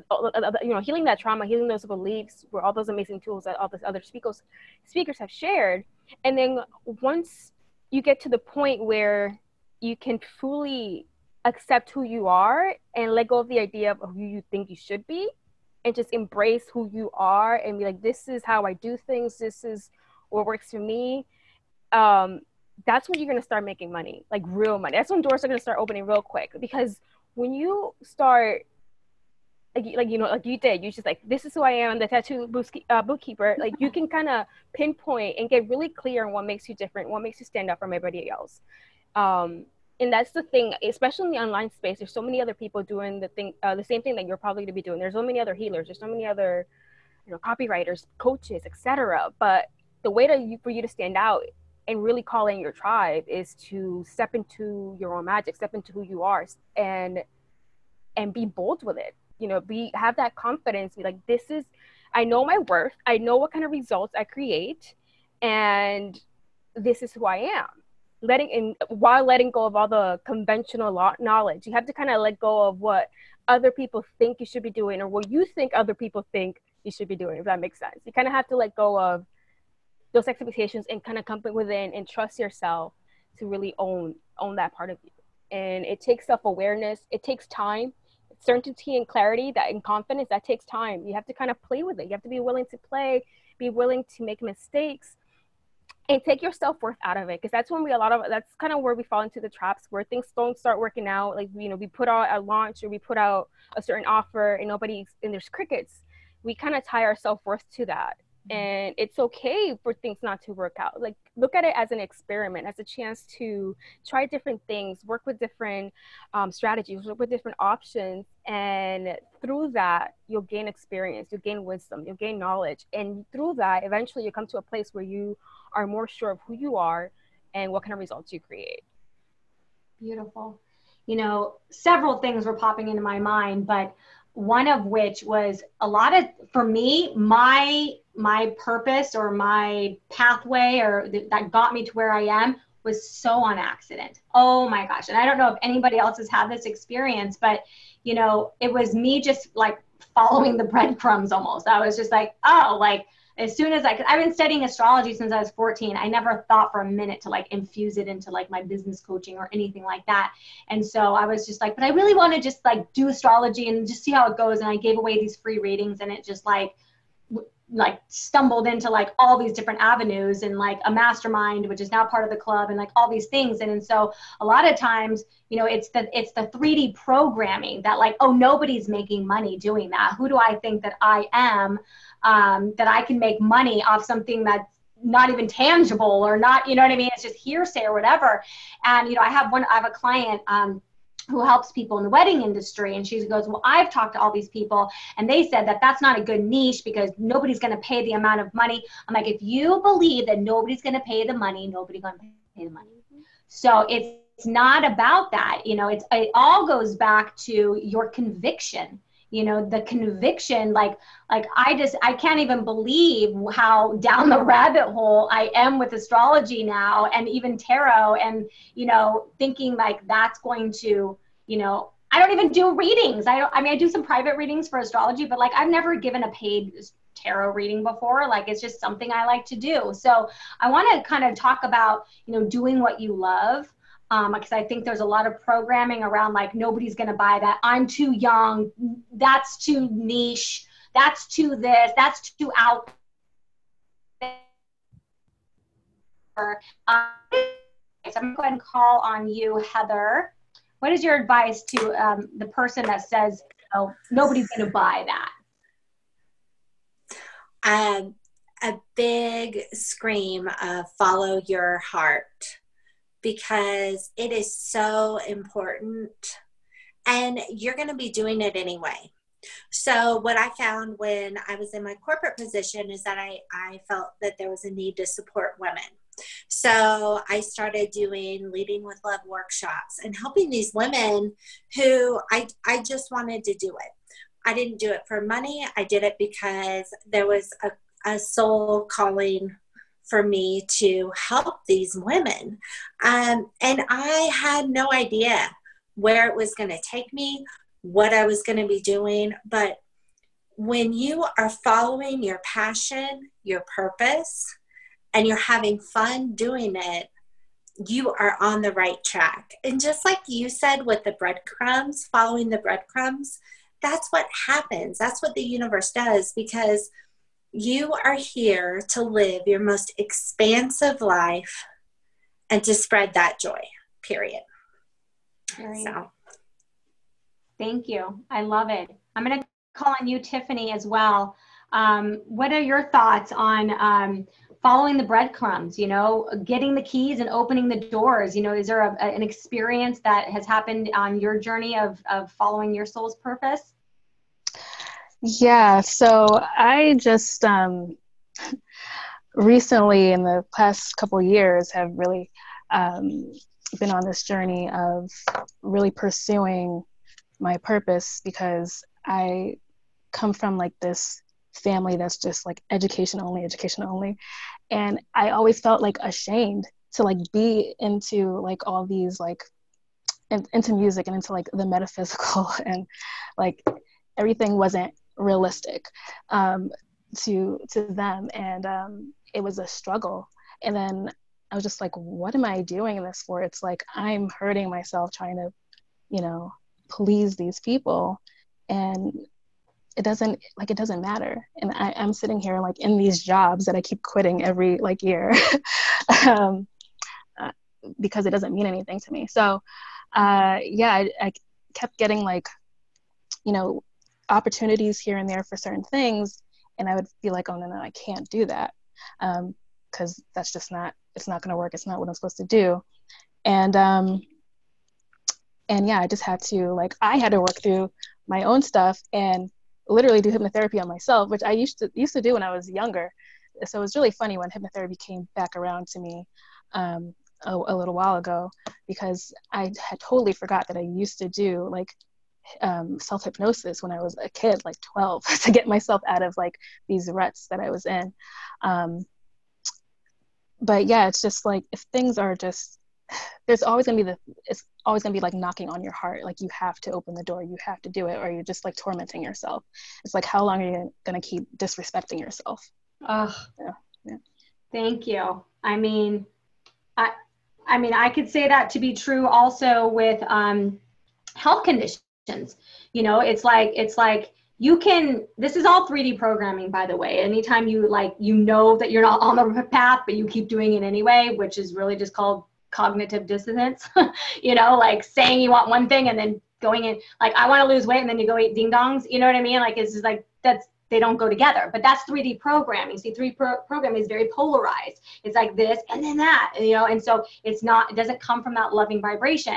you know healing that trauma, healing those beliefs, where all those amazing tools that all those other speakers speakers have shared, and then once you get to the point where you can fully accept who you are and let go of the idea of who you think you should be and just embrace who you are and be like this is how i do things. This is what works for me. Um, that's when you're going to start making money like real money. That's when doors are going to start opening real quick. Because when you start like, like you know like you did you just like this is who i am the tattoo uh, bookkeeper. Like you can kind of pinpoint and get really clear on what makes you different what makes you stand out from everybody else. Um, and that's the thing especially in the online space there's so many other people doing the thing uh, the same thing that you're probably going to be doing. There's so many other healers there's so many other you know copywriters coaches etc but the way to you for you to stand out and really call in your tribe is to step into your own magic step into who you are and and be bold with it. You know be have that confidence be like this is i know my worth i know what kind of results i create and this is who i am letting in while letting go of all the conventional knowledge. You have to kind of let go of what other people think you should be doing or what you think other people think you should be doing if that makes sense. You kind of have to let go of those expectations and kind of come within and trust yourself to really own own that part of you. And it takes self-awareness. It takes time certainty and clarity that and confidence that takes time. You have to kind of play with it. You have to be willing to play be willing to make mistakes and take your self-worth out of it because that's when we a lot of that's kind of where we fall into the traps where things don't start working out like you know we put out a launch or we put out a certain offer and nobody and there's crickets we kind of tie our self-worth to that. And it's okay for things not to work out like look at it as an experiment as a chance to try different things work with different um, strategies work with different options and through that you'll gain experience you'll gain wisdom you'll gain knowledge and through that eventually you come to a place where you are more sure of who you are and what kind of results you create. Beautiful. You know, several things were popping into my mind, but one of which was a lot of for me my my purpose or my pathway or th- that got me to where I am was so on accident. Oh my gosh. And I don't know if anybody else has had this experience, but you know, it was me just like following the breadcrumbs almost. I was just like, oh, like as soon as I, could, I've been studying astrology since I was 14. I never thought for a minute to like infuse it into like my business coaching or anything like that. And so I was just like, but I really want to just like do astrology and just see how it goes. And I gave away these free readings and it just like, like stumbled into like all these different avenues and like a mastermind which is now part of the club and like all these things and, and so a lot of times you know it's the it's the 3d programming that like oh nobody's making money doing that who do i think that i am um, that I can make money off something that's not even tangible or not, you know what I mean? It's just hearsay or whatever. And, you know, I have one, I have a client, um, who helps people in the wedding industry and she goes well i've talked to all these people and they said that that's not a good niche because nobody's going to pay the amount of money. I'm like if you believe that nobody's going to pay the money nobody's going to pay the money. So it's, it's not about that you know it's it all goes back to your conviction you know the conviction like like i just i can't even believe how down the rabbit hole i am with astrology now and even tarot and you know thinking like that's going to you know i don't even do readings. I don't i mean i do some private readings for astrology but like i've never given a paid tarot reading before. Like it's just something i like to do. So i want to kind of talk about you know doing what you love because um, I think there's a lot of programming around like nobody's going to buy that. I'm too young. That's too niche. That's too this. That's too out. Um, so I'm going to go ahead and call on you, Heather. What is your advice to um, the person that says, "Oh, nobody's going to buy that"? Um, a big scream of "Follow your heart." Because it is so important and you're going to be doing it anyway. So, what I found when I was in my corporate position is that I, I felt that there was a need to support women. So, I started doing leading with love workshops and helping these women who I, I just wanted to do it. I didn't do it for money, I did it because there was a, a soul calling for me to help these women. Um, and I had no idea where it was going to take me, what I was going to be doing. But when you are following your passion, your purpose, and you're having fun doing it, you are on the right track. And just like you said with the breadcrumbs, following the breadcrumbs, that's what happens. That's what the universe does because you are here to live your most expansive life and to spread that joy, period. Right. So. Thank you. I love it. I'm going to call on you, Tiffany, as well. Um, what are your thoughts on um, following the breadcrumbs you know getting the keys and opening the doors you know is there a, an experience that has happened on your journey of, of following your soul's purpose yeah so i just um, recently in the past couple years have really um, been on this journey of really pursuing my purpose because i come from like this family that's just like education only, education only. And I always felt like ashamed to like be into like all these like in, into music and into like the metaphysical and like everything wasn't realistic um, to to them. And um, it was a struggle. And then I was just like what am I doing this for? It's like I'm hurting myself trying to you know please these people. And it doesn't like it doesn't matter. And I, am sitting here like in these jobs that i keep quitting every like year um, uh, because it doesn't mean anything to me. So uh, yeah I, I, kept getting like you know opportunities here and there for certain things and i would be like oh no no i can't do that because um, that's just not it's not going to work it's not what i'm supposed to do and um and yeah i just had to like i had to work through my own stuff and literally do hypnotherapy on myself, which I used to used to do when I was younger. So it was really funny when hypnotherapy came back around to me um, a, a, little while ago because I had totally forgot that I used to do like um, self hypnosis when I was a kid, like 12, to get myself out of like these ruts that I was in. Um, but yeah, it's just like if things are just there's always gonna be the it's always gonna be like knocking on your heart like you have to open the door you have to do it or you're just like tormenting yourself it's like how long are you gonna keep disrespecting yourself oh yeah, yeah. thank you i mean i i mean i could say that to be true also with um health conditions you know it's like it's like you can this is all 3d programming by the way anytime you like you know that you're not on the path but you keep doing it anyway which is really just called cognitive dissonance, you know, like saying you want one thing and then going in, like, I want to lose weight and then you go eat ding dongs, you know what I mean? Like, it's just like, that's, they don't go together, but that's 3D programming. See, 3D pro- programming is very polarized. It's like this and then that, you know, and so it's not, it doesn't come from that loving vibration.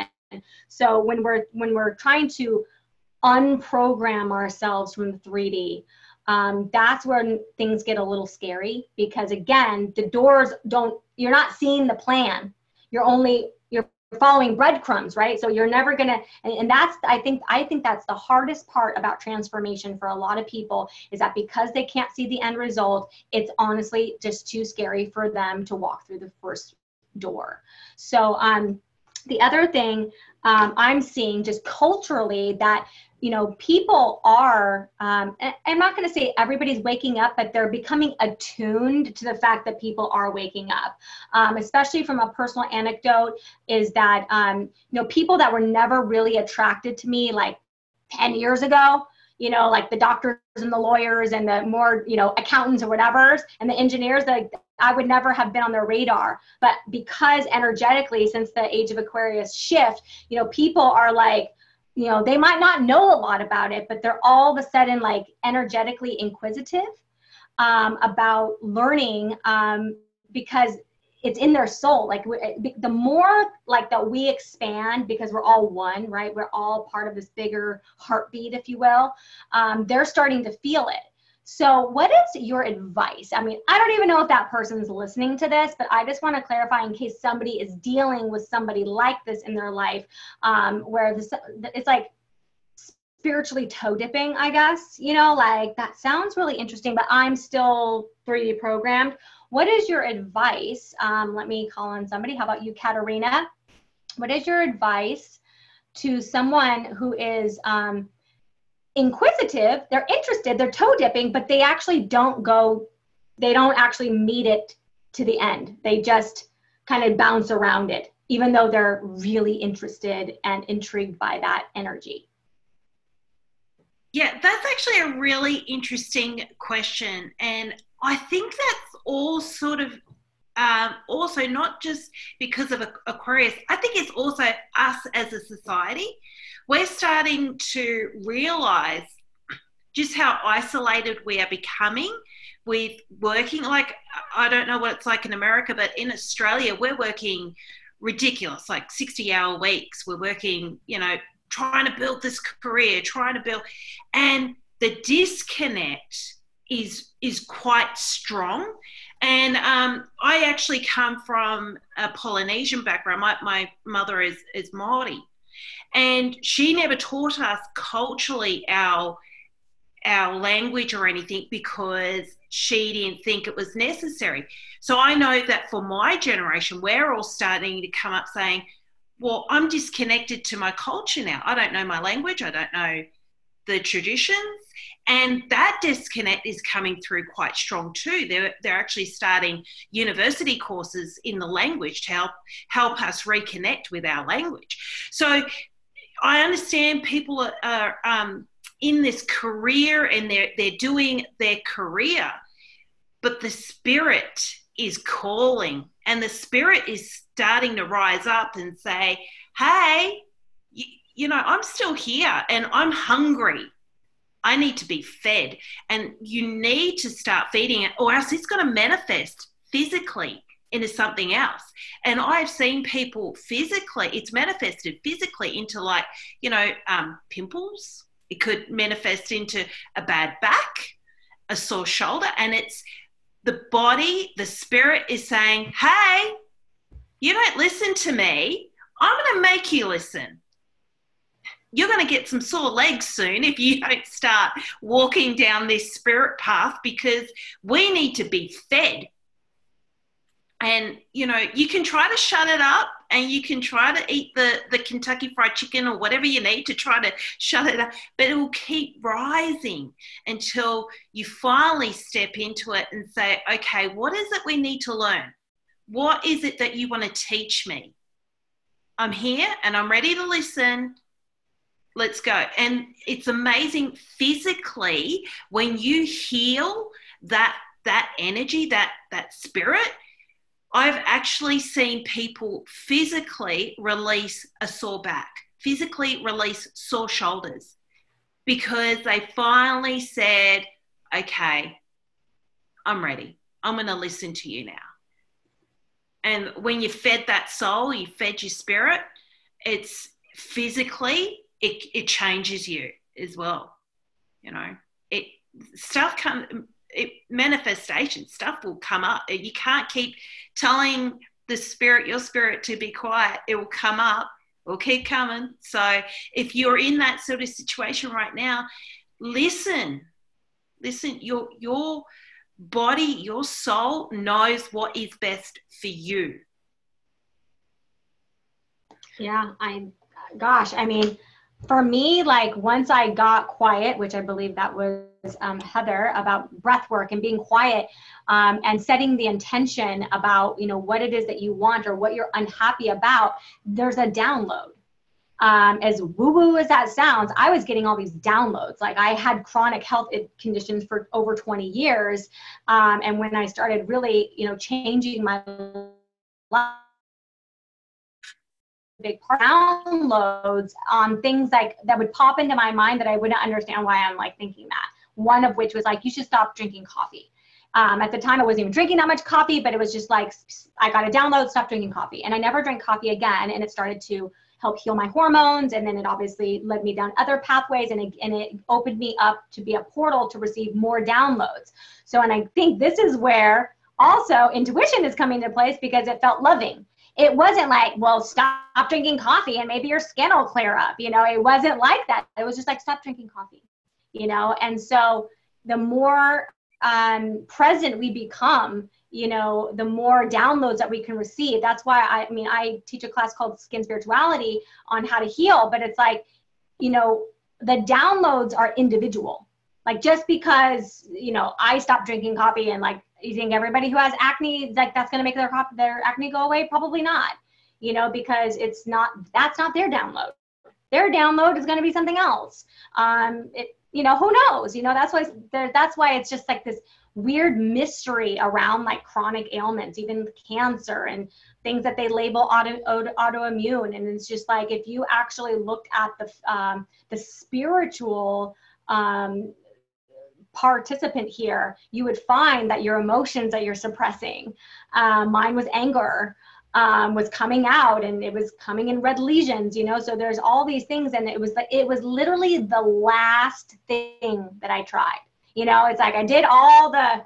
So when we're, when we're trying to unprogram ourselves from 3D, um, that's where things get a little scary because again, the doors don't, you're not seeing the plan. You're only you're following breadcrumbs right? So you're never gonna and, and that's i think i think that's the hardest part about transformation for a lot of people is that because they can't see the end result it's honestly just too scary for them to walk through the first door. So um the other thing um, i'm seeing just culturally that you know, people are, um, I'm not going to say everybody's waking up, but they're becoming attuned to the fact that people are waking up. Um, especially from a personal anecdote, is that, um, you know, people that were never really attracted to me like 10 years ago, you know, like the doctors and the lawyers and the more, you know, accountants or whatever, and the engineers that I would never have been on their radar. But because energetically, since the age of Aquarius shift, you know, people are like, you know they might not know a lot about it but they're all of a sudden like energetically inquisitive um, about learning um, because it's in their soul like the more like that we expand because we're all one right we're all part of this bigger heartbeat if you will um, they're starting to feel it so, what is your advice? I mean, I don't even know if that person's listening to this, but I just want to clarify in case somebody is dealing with somebody like this in their life, um, where this, it's like spiritually toe dipping, I guess. You know, like that sounds really interesting, but I'm still 3D programmed. What is your advice? Um, let me call on somebody. How about you, Katarina? What is your advice to someone who is um, inquisitive, they're interested, they're toe dipping, but they actually don't go, they don't actually meet it to the end. They just kind of bounce around it. even though they're really interested and intrigued by that energy? Yeah, that's actually a really interesting question. And I think that's all sort of um, also not just because of Aquarius, I think it's also us as a society. We're starting to realize just how isolated we are becoming with working. Like, I don't know what it's like in America, but in Australia, we're working ridiculous, like 60 hour weeks. We're working, you know, trying to build this career, trying to build, and the disconnect is is quite strong. And um, I actually come from a Polynesian background. My, my mother is is Maori, and she never taught us culturally our our language or anything because she didn't think it was necessary. So I know that for my generation, we're all starting to come up saying, well, I'm disconnected to my culture now. I don't know my language. I don't know the traditions. And that disconnect is coming through quite strong too. They're, they're actually starting university courses in the language to help, help us reconnect with our language. So I understand people are, are um, in this career and they're, they're doing their career, but the spirit is calling and the spirit is starting to rise up and say, hey, you, know, I'm still here and I'm hungry. I need to be fed. And you need to start feeding it, or else it's going to manifest physically into something else. And I've seen people physically, it's manifested physically into like, you know, um, pimples. It could manifest into a bad back, a sore shoulder. And it's the body, the spirit is saying, hey, you don't listen to me. I'm going to make you listen. You're going to get some sore legs soon if you don't start walking down this spirit path because we need to be fed. And, you know, you can try to shut it up and you can try to eat the, the Kentucky Fried Chicken or whatever you need to try to shut it up, but it will keep rising until you finally step into it and say, okay, what is it we need to learn? What is it that you want to teach me? I'm here and I'm ready to listen. Let's go. And it's amazing physically when you heal that that energy, that that spirit, I've actually seen people physically release a sore back, physically release sore shoulders because they finally said, okay, I'm ready. I'm going to listen to you now. And when you fed that soul, you fed your spirit, it's physically, it, it changes you as well. You know, it stuff come it, manifestation stuff will come up. You can't keep telling the spirit, your spirit, to be quiet. It will come up. It will keep coming. So if you're in that sort of situation right now, listen. Listen. Your your body, your soul knows what is best for you. Yeah, I, gosh, I mean, for me, like once I got quiet, which I believe that was um, Heather about breath work and being quiet um, and setting the intention about, you know, what it is that you want or what you're unhappy about, there's a download um, as woo woo as that sounds, I was getting all these downloads. Like I had chronic health conditions for over 20 years. Um, and when I started really, you know, changing my life, big part downloads on things like that would pop into my mind that I wouldn't understand why I'm like thinking that. One of which was like, you should stop drinking coffee. Um, at the time, I wasn't even drinking that much coffee, but it was just like, I got a download, stop drinking coffee. And I never drank coffee again. And it started to help heal my hormones. And then it obviously led me down other pathways and it, and it opened me up to be a portal to receive more downloads. So, and I think this is where also intuition is coming into place because it felt loving. It wasn't like, well, stop drinking coffee and maybe your skin will clear up. You know, it wasn't like that. It was just like, stop drinking coffee, you know? And so the more um, present we become you know the more downloads that we can receive that's why I, I mean i teach a class called skin spirituality on how to heal but it's like you know the downloads are individual like just because you know i stopped drinking coffee and like you think everybody who has acne like that's going to make their their acne go away probably not you know, because it's not, that's not their download. Their download is going to be something else. Um, it, you know, who knows? You know, that's why that's why it's just like this weird mystery around like chronic ailments, even cancer and things that they label auto, auto, autoimmune. And it's just like if you actually looked at the um, the spiritual um, participant here, you would find that your emotions that you're suppressing. Uh, mine was anger. Um, was coming out and it was coming in red lesions, you know. So there's all these things, and it was like it was literally the last thing that I tried. You know, it's like I did all the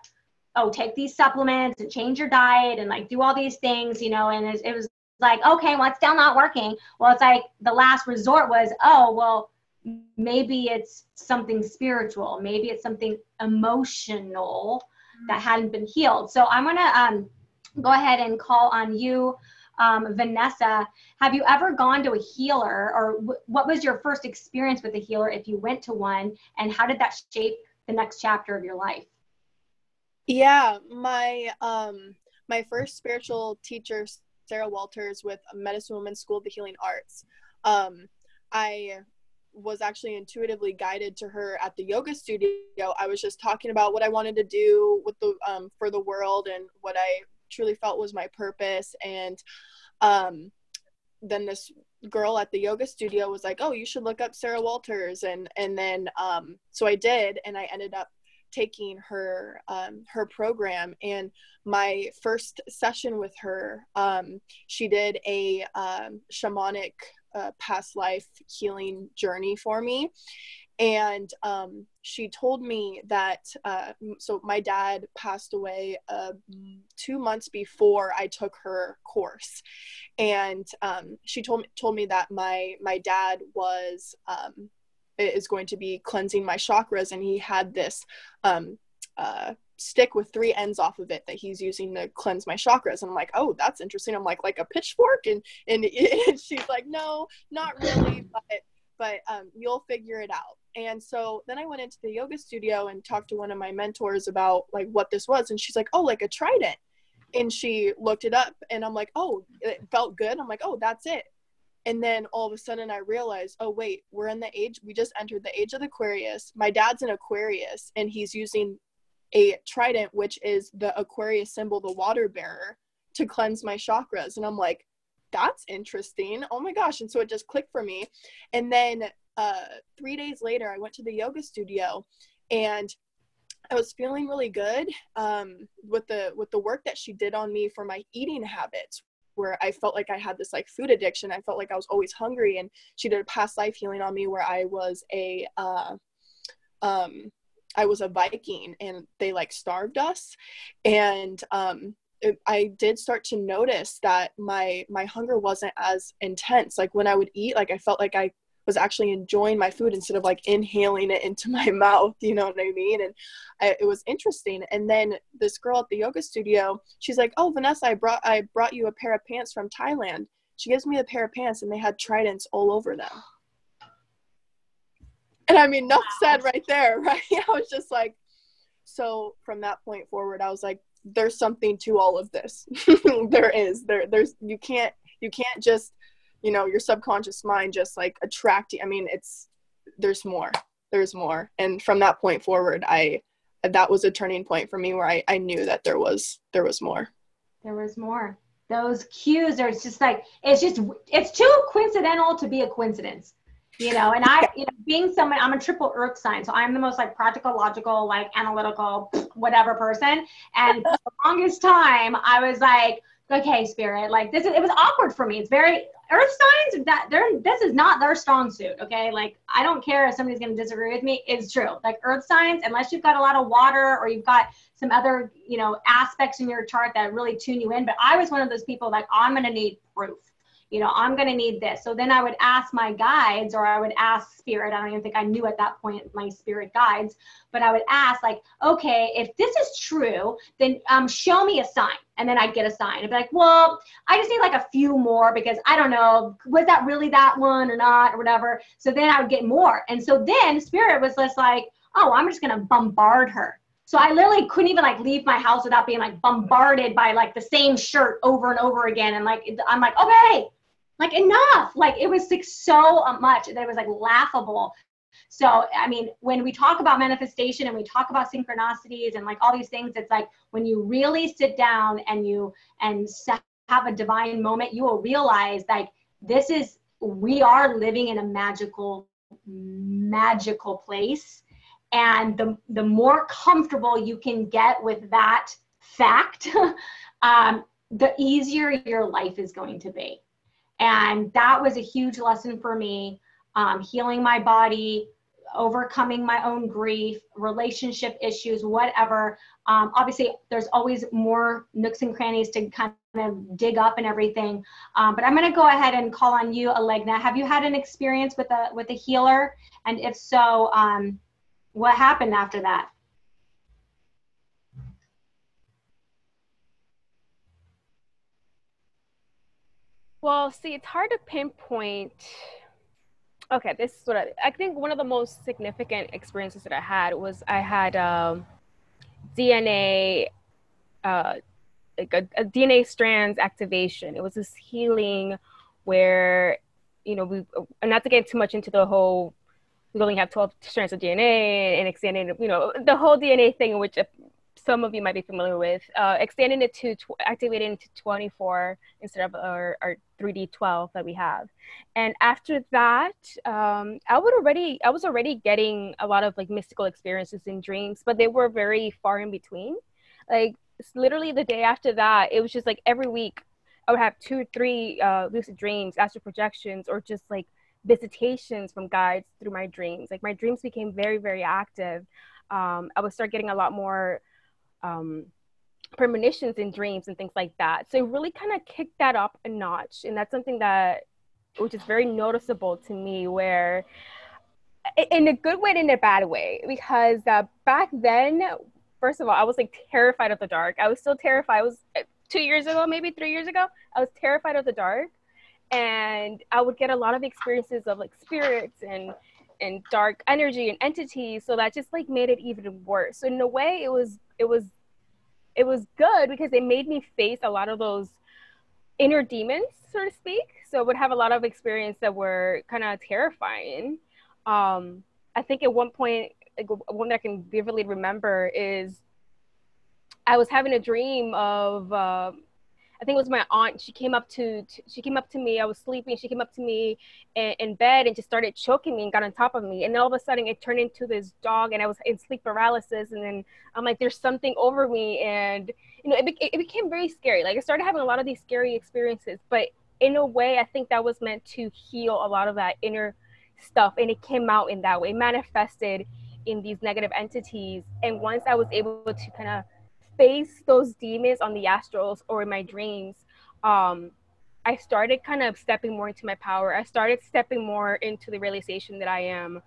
oh, take these supplements and change your diet and like do all these things, you know, and it, it was like, okay, well, it's still not working. Well, it's like the last resort was, oh, well, maybe it's something spiritual, maybe it's something emotional that hadn't been healed. So I'm going to um, go ahead and call on you. Um, Vanessa, have you ever gone to a healer or w- what was your first experience with a healer if you went to one and how did that shape the next chapter of your life? Yeah, my um my first spiritual teacher, Sarah Walters, with Medicine Women's School of the Healing Arts. Um, I was actually intuitively guided to her at the yoga studio. I was just talking about what I wanted to do with the um, for the world and what I truly felt was my purpose. And um, then this girl at the yoga studio was like, "Oh, you should look up Sarah Walters." And and then um, so I did, and I ended up taking her um, her program and my first session with her um, she did a um, shamanic uh, past life healing journey for me. And um, she told me that uh, so my dad passed away uh, two months before i took her course. And um, she told me told me that my my dad was um, is going to be cleansing my chakras and he had this um, uh, stick with three ends off of it that he's using to cleanse my chakras. And i'm like oh that's interesting. I'm like like a pitchfork? And and, and she's like no not really but but um, you'll figure it out. And so then i went into the yoga studio and talked to one of my mentors about like what this was. And she's like oh like a trident. And she looked it up and i'm like oh it felt good. I'm like oh that's it. And then all of a sudden I realized, oh wait, we're in the age we just entered the age of Aquarius. My dad's an Aquarius and he's using a trident which is the Aquarius symbol, the water bearer, to cleanse my chakras. And I'm like, that's interesting. Oh my gosh. And so it just clicked for me. And then uh 3 days later I went to the yoga studio and I was feeling really good um, with the with the work that she did on me for my eating habits, where I felt like I had this like food addiction. I felt like I was always hungry, and she did a past life healing on me where I was a uh, um, I was a Viking, and they like starved us, and um, it, I did start to notice that my my hunger wasn't as intense. Like when I would eat, like I felt like I was actually enjoying my food instead of like inhaling it into my mouth you know what i mean? And I, it was interesting. And then this girl at the yoga studio she's like oh vanessa i brought i brought you a pair of pants from thailand. She gives me a pair of pants and they had tridents all over them and i mean enough said right there right? I was just like so from that point forward i was like there's something to all of this. There is. There there's you can't you can't just you know your subconscious mind just like attracting i mean it's there's more. There's more. And from that point forward i that was a turning point for me where i, I knew that there was there was more. There was more. Those cues are just like it's just it's too coincidental to be a coincidence you know and i you know being someone i'm a triple earth sign so i'm the most like practical logical like analytical whatever person. And for the longest time i was like okay spirit like this is it was awkward for me. It's very earth signs that they're this is not their strong suit okay? Like i don't care if somebody's going to disagree with me it's true. Like earth signs unless you've got a lot of water or you've got some other you know aspects in your chart that really tune you in but i was one of those people like i'm going to need proof you know, I'm going to need this. So then I would ask my guides or I would ask spirit. I don't even think I knew at that point my spirit guides, but I would ask like, okay, if this is true, then um, show me a sign. And then I'd get a sign. I'd be like, well, I just need like a few more because I don't know, was that really that one or not or whatever. So then I would get more. And so then spirit was just like, oh, I'm just going to bombard her So I literally couldn't even like leave my house without being like bombarded by like the same shirt over and over again. And like, I'm like, okay, like enough. Like it was like so much that it was like laughable. So, I mean, when we talk about manifestation and we talk about synchronicities and like all these things, it's like when you really sit down and you and have a divine moment, you will realize like this is we are living in a magical, magical place. And the, the more comfortable you can get with that fact, um, the easier your life is going to be. And that was a huge lesson for me. Um, healing my body, overcoming my own grief, relationship issues, whatever. Um, obviously, there's always more nooks and crannies to kind of dig up and everything. Um, but I'm going to go ahead and call on you, Alegna. Have you had an experience with a with a healer? And if so, um, what happened after that? Well, see, it's hard to pinpoint. Okay this is what I, I think one of the most significant experiences that i had was i had um, dna uh, like a, a, dna strands activation. It was this healing where you know we and not to get too much into the whole we only have 12 strands of dna and extending you know the whole dna thing which some of you might be familiar with, uh, extending it to tw- activating it to 24 instead of our, our 3D 12 that we have. And after that, um, I would already, I was already getting a lot of like mystical experiences and dreams, but they were very far in between. Like literally the day after that, it was just like every week I would have two, three uh, lucid dreams, astral projections, or just like visitations from guides through my dreams. Like my dreams became very, very active. Um, I would start getting a lot more um, premonitions and dreams and things like that. So it really kind of kicked that up a notch. And that's something that, which is very noticeable to me, where in a good way and in a bad way, because uh, back then, first of all, I was like terrified of the dark. I was still terrified. I was uh, two years ago, maybe three years ago, I was terrified of the dark. And I would get a lot of experiences of like spirits and and dark energy and entities so that just like made it even worse so in a way it was it was it was good because it made me face a lot of those inner demons so to speak. So I would have a lot of experience that were kind of terrifying. Um i think at one point like, one that i can vividly remember is i was having a dream of uh, I think it was my aunt. She came up to, she came up to me. I was sleeping. She came up to me in, in, bed and just started choking me and got on top of me. And all of a sudden, it turned into this dog, and I was in sleep paralysis. And then I'm like, "There's something over me," and you know, it, be- it became very scary. Like I started having a lot of these scary experiences, but in a way, I think that was meant to heal a lot of that inner stuff, and it came out in that way, it manifested in these negative entities. And once I was able to kind of face those demons on the astrals or in my dreams, um, I started kind of stepping more into my power. I started stepping more into the realization that I am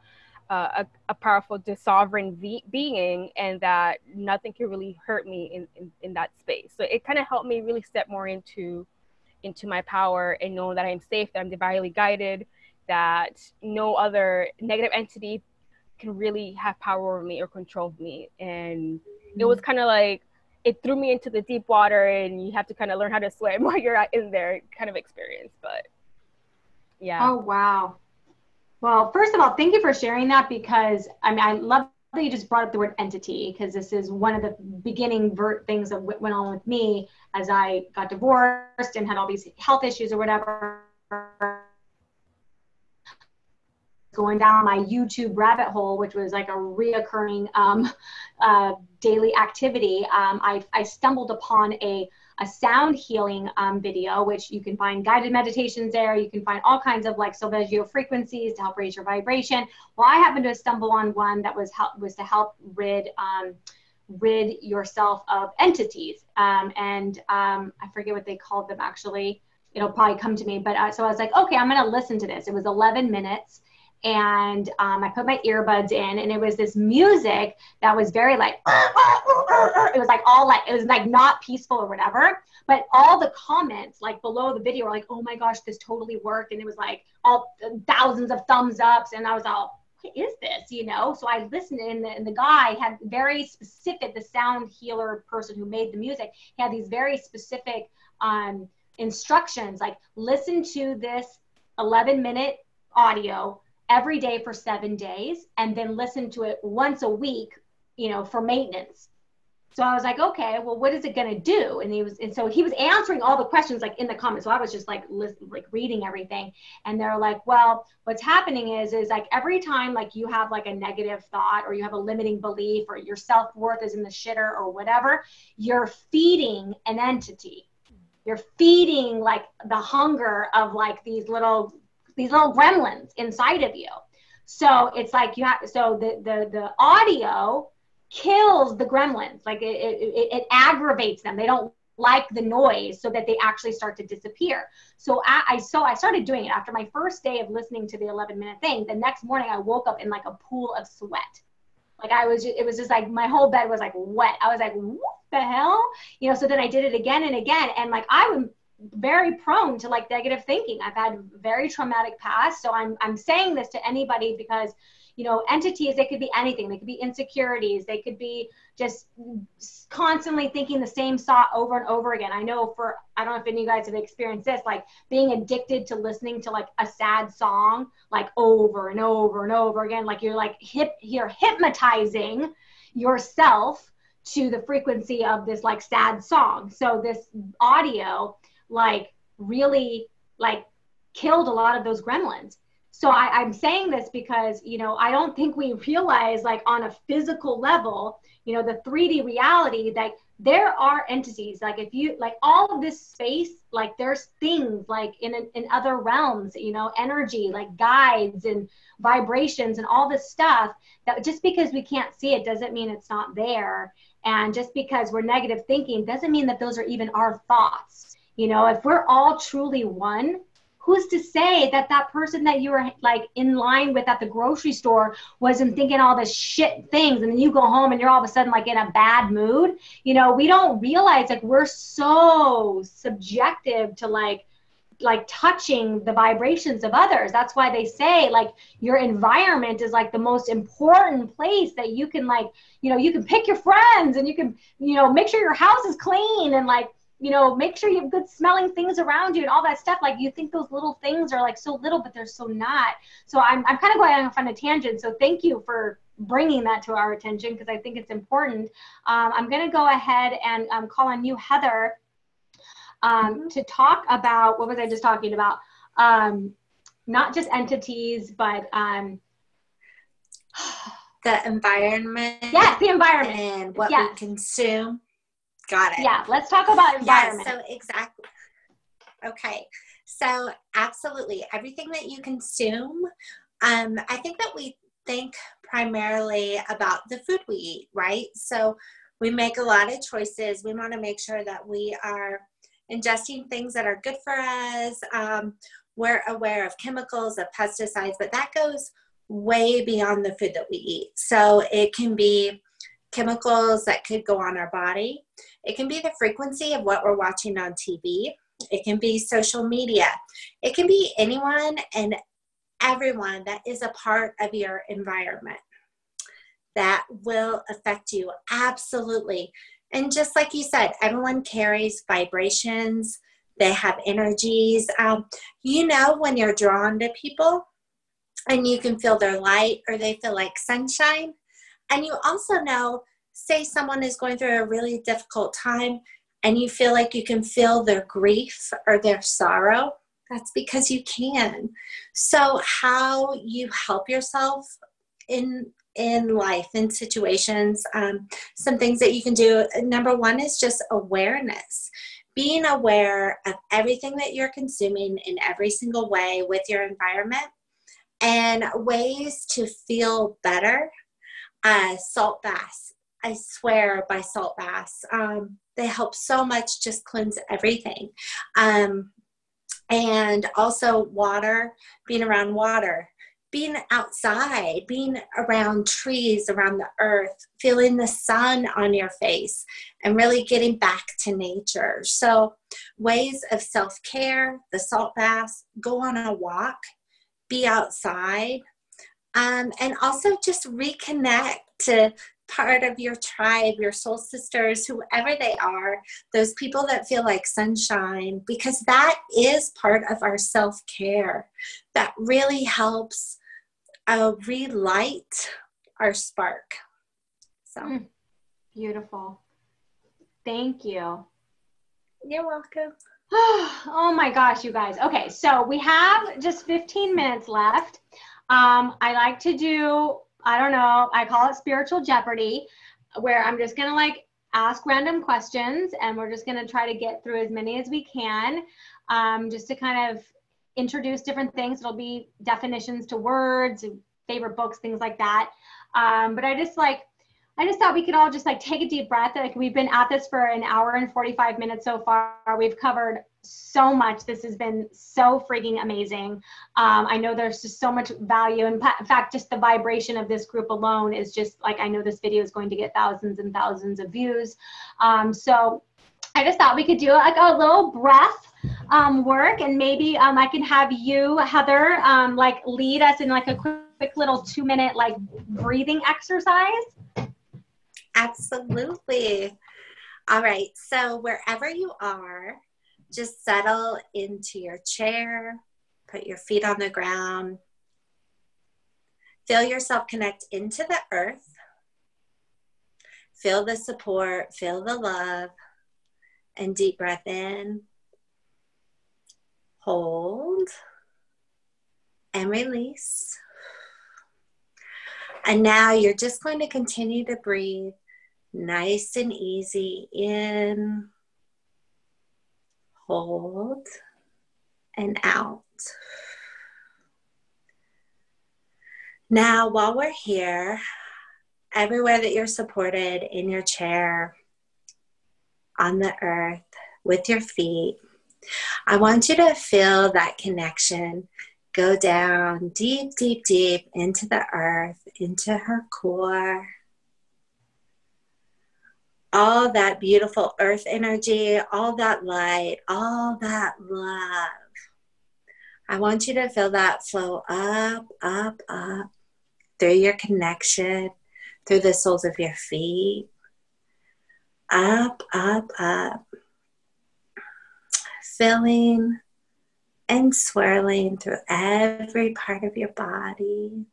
uh, a, a, powerful, sovereign be- being, and that nothing can really hurt me in, in, in that space. So it kind of helped me really step more into into my power and know that I'm safe, that I'm divinely guided, that no other negative entity can really have power over me or control me. And it was mm-hmm. kind of like it threw me into the deep water and you have to kind of learn how to swim while you're in there kind of experience but yeah. Oh wow. Well first of all thank you for sharing that because i mean i love that you just brought up the word entity because this is one of the beginning ver- things that went on with me as i got divorced and had all these health issues or whatever going down my YouTube rabbit hole, which was like a reoccurring um, uh, daily activity, um, I, I, stumbled upon a, a sound healing um, video, which you can find guided meditations there. You can find all kinds of like solfeggio frequencies to help raise your vibration. Well, I happened to stumble on one that was help was to help rid um, rid yourself of entities. Um, and um, I forget what they called them actually. It'll probably come to me. But uh, so I was like, okay, I'm going to listen to this. It was 11 minutes and um, I put my earbuds in, and it was this music that was very like, it was like all like, it was like not peaceful or whatever. But all the comments like below the video were like, oh my gosh, this totally worked. And it was like all thousands of thumbs ups. And I was all, is this? You know, so I listened and the, and the guy had very specific, the sound healer person who made the music, he had these very specific um, instructions like listen to this 11 minute audio every day for seven days and then listen to it once a week, you know, for maintenance so I was like, okay, well, what is it going to do? And he was, and so he was answering all the questions like in the comments. So I was just like, listen, like reading everything. And they're like, well, what's happening is, is like every time like you have like a negative thought or you have a limiting belief or your self worth is in the shitter or whatever, you're feeding an entity. You're feeding like the hunger of like these little, these little gremlins inside of you. So it's like you have, so the, the, the audio kills the gremlins. Like it, it, it, aggravates them. They don't like the noise so that they actually start to disappear. So I, I so I started doing it after my first day of listening to the 11 minute thing. The next morning I woke up in like a pool of sweat. Like I was, it was just like my whole bed was like wet. I was like, what the hell? You know, so then I did it again and again. And like I am very prone to like negative thinking. I've had very traumatic past. So I'm, I'm saying this to anybody because you know entities they could be anything they could be insecurities they could be just constantly thinking the same thought over and over again i know for i don't know if any of you guys have experienced this like being addicted to listening to like a sad song like over and over and over again like you're like hip you're hypnotizing yourself to the frequency of this like sad song so this audio like really like killed a lot of those gremlins. So I, i'm saying this because you know i don't think we realize like on a physical level you know the 3d reality that there are entities like if you like all of this space like there's things like in in other realms you know energy like guides and vibrations and all this stuff that just because we can't see it doesn't mean it's not there. And just because we're negative thinking doesn't mean that those are even our thoughts you know if we're all truly one who's to say that that person that you were like in line with at the grocery store wasn't thinking all this shit things and then you go home and you're all of a sudden like in a bad mood? You know we don't realize like we're so subjective to like like touching the vibrations of others. That's why they say like your environment is like the most important place that you can like you know you can pick your friends and you can you know make sure your house is clean and like you know, make sure you have good smelling things around you and all that stuff. Like you think those little things are like so little, but they're so not. So I'm, I'm kind of going off on a tangent. So thank you for bringing that to our attention because I think it's important. Um, I'm going to go ahead and um, call on you, Heather, um, mm-hmm. to talk about what was I just talking about? Um, not just entities, but um, the environment. Yes, the environment and what yes. we consume. Got it. Yeah, let's talk about environment. Yeah, so exactly. Okay. So absolutely everything that you consume, um, I think that we think primarily about the food we eat, right? So we make a lot of choices. We want to make sure that we are ingesting things that are good for us. Um, we're aware of chemicals, of pesticides, but that goes way beyond the food that we eat. So it can be chemicals that could go on our body. It can be the frequency of what we're watching on TV. It can be social media. It can be anyone and everyone that is a part of your environment that will affect you. Absolutely. And just like you said, everyone carries vibrations, they have energies. Um, you know, when you're drawn to people and you can feel their light or they feel like sunshine, and you also know, say someone is going through a really difficult time and you feel like you can feel their grief or their sorrow, that's because you can. So, how you help yourself in in life in situations um, some things that you can do number one is just awareness being aware of everything that you're consuming in every single way with your environment and ways to feel better uh, salt baths. I swear by salt baths. Um, they help so much, just cleanse everything. Um, and also water, being around water, being outside, being around trees, around the earth, feeling the sun on your face, and really getting back to nature. So, ways of self care, the salt baths, go on a walk, be outside, Um, and also just reconnect to part of your tribe, your soul sisters, whoever they are, those people that feel like sunshine, because that is part of our self care. That really helps uh, relight our spark. So mm, beautiful. Thank you. You're welcome. oh my gosh, you guys. Okay, so we have just 15 minutes left. Um, I like to do I don't know, I call it spiritual jeopardy, where I'm just gonna like ask random questions and we're just gonna try to get through as many as we can, um, just to kind of introduce different things. It'll be definitions to words, favorite books, things like that. Um, but I just like I just thought we could all just like take a deep breath. Like we've been at this for an hour and 45 minutes so far. We've covered so much. This has been so freaking amazing. Um, I know there's just so much value. And in fact, just the vibration of this group alone is just like, I know this video is going to get thousands and thousands of views. Um, so I just thought we could do like a little breath um, work and maybe um, I can have you, Heather, um, like lead us in like a quick, quick little two minute like breathing exercise. Absolutely. All right. So, wherever you are, just settle into your chair, put your feet on the ground. Feel yourself connect into the earth. Feel the support, feel the love, and deep breath in. Hold and release. And now you're just going to continue to breathe nice and easy in, hold, and out. Now, while we're here, everywhere that you're supported in your chair, on the earth, with your feet, I want you to feel that connection go down deep, deep, deep into the earth, into her core all that beautiful earth energy, all that light, all that love. I want you to feel that flow up, up, up through your connection, through the soles of your feet, up, up, up, filling and swirling through every part of your body.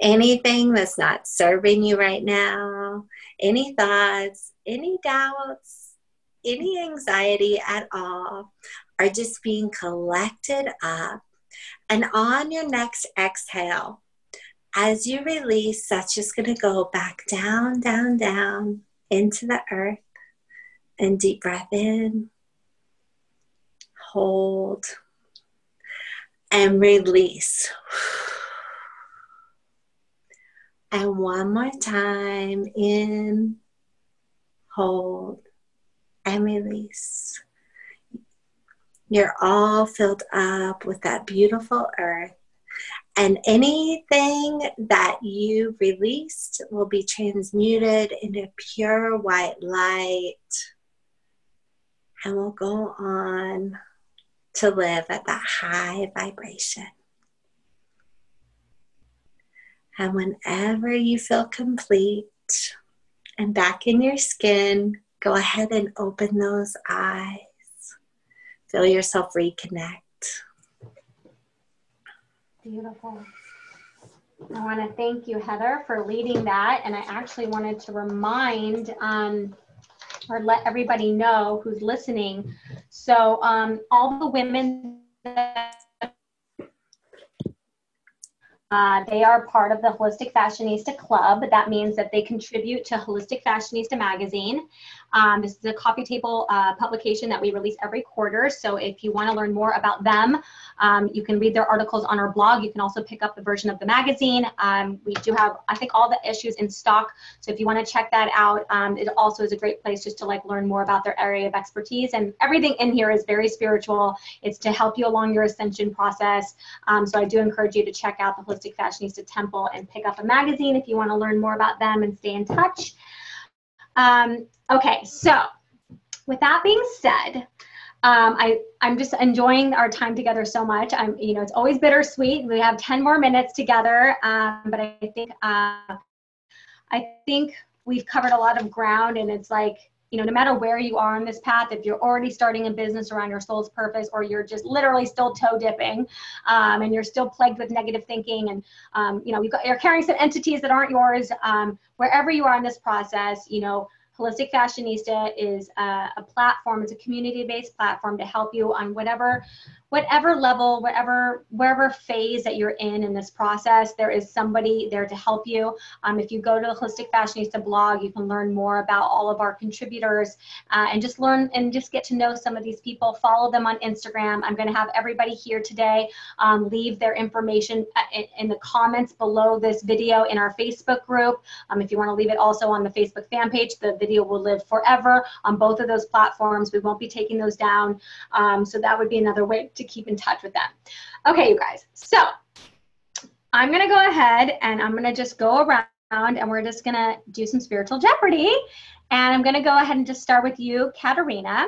Anything that's not serving you right now, any thoughts, any doubts, any anxiety at all are just being collected up. And on your next exhale, as you release, that's just going to go back down, down, down into the earth. And deep breath in, hold, and release. And one more time in, hold, and release. You're all filled up with that beautiful earth. And anything that you released will be transmuted into pure white light and will go on to live at that high vibration. And whenever you feel complete and back in your skin, go ahead and open those eyes. Feel yourself reconnect. Beautiful. I want to thank you, Heather, for leading that. And I actually wanted to remind um, or let everybody know who's listening. So, um, all the women that uh, they are part of the Holistic Fashionista Club. That means that they contribute to Holistic Fashionista magazine. Um, this is a coffee table uh, publication that we release every quarter. So if you want to learn more about them, um, you can read their articles on our blog. You can also pick up the version of the magazine. Um, we do have, I think, all the issues in stock. So if you want to check that out, um, it also is a great place just to like learn more about their area of expertise. And everything in here is very spiritual. It's to help you along your ascension process. Um, so I do encourage you to check out the Holistic Fashionista Temple and pick up a magazine if you want to learn more about them and stay in touch. Um, okay, so with that being said, Um, I, I'm just enjoying our time together so much. I'm, you know, it's always bittersweet. We have 10 more minutes together, um, but I think, uh, I think we've covered a lot of ground and it's like, you know, no matter where you are on this path, if you're already starting a business around your soul's purpose, or you're just literally still toe dipping, um, and you're still plagued with negative thinking, and um, you know, you are carrying some entities that aren't yours, um, wherever you are in this process, you know, Holistic Fashionista is a, a platform, it's a community-based platform to help you on whatever whatever level, whatever wherever phase that you're in in this process, there is somebody there to help you. Um, if you go to the Holistic Fashionista blog, you can learn more about all of our contributors uh, and just learn and just get to know some of these people. Follow them on Instagram. I'm going to have everybody here today um, leave their information uh, in, in, the comments below this video in our Facebook group. Um, if you want to leave it also on the Facebook fan page, the video will live forever on both of those platforms. We won't be taking those down. Um, so that would be another way to keep in touch with them. Okay, you guys. So I'm going to go ahead and I'm going to just go around and we're just going to do some spiritual jeopardy. And I'm going to go ahead and just start with you, Katarina.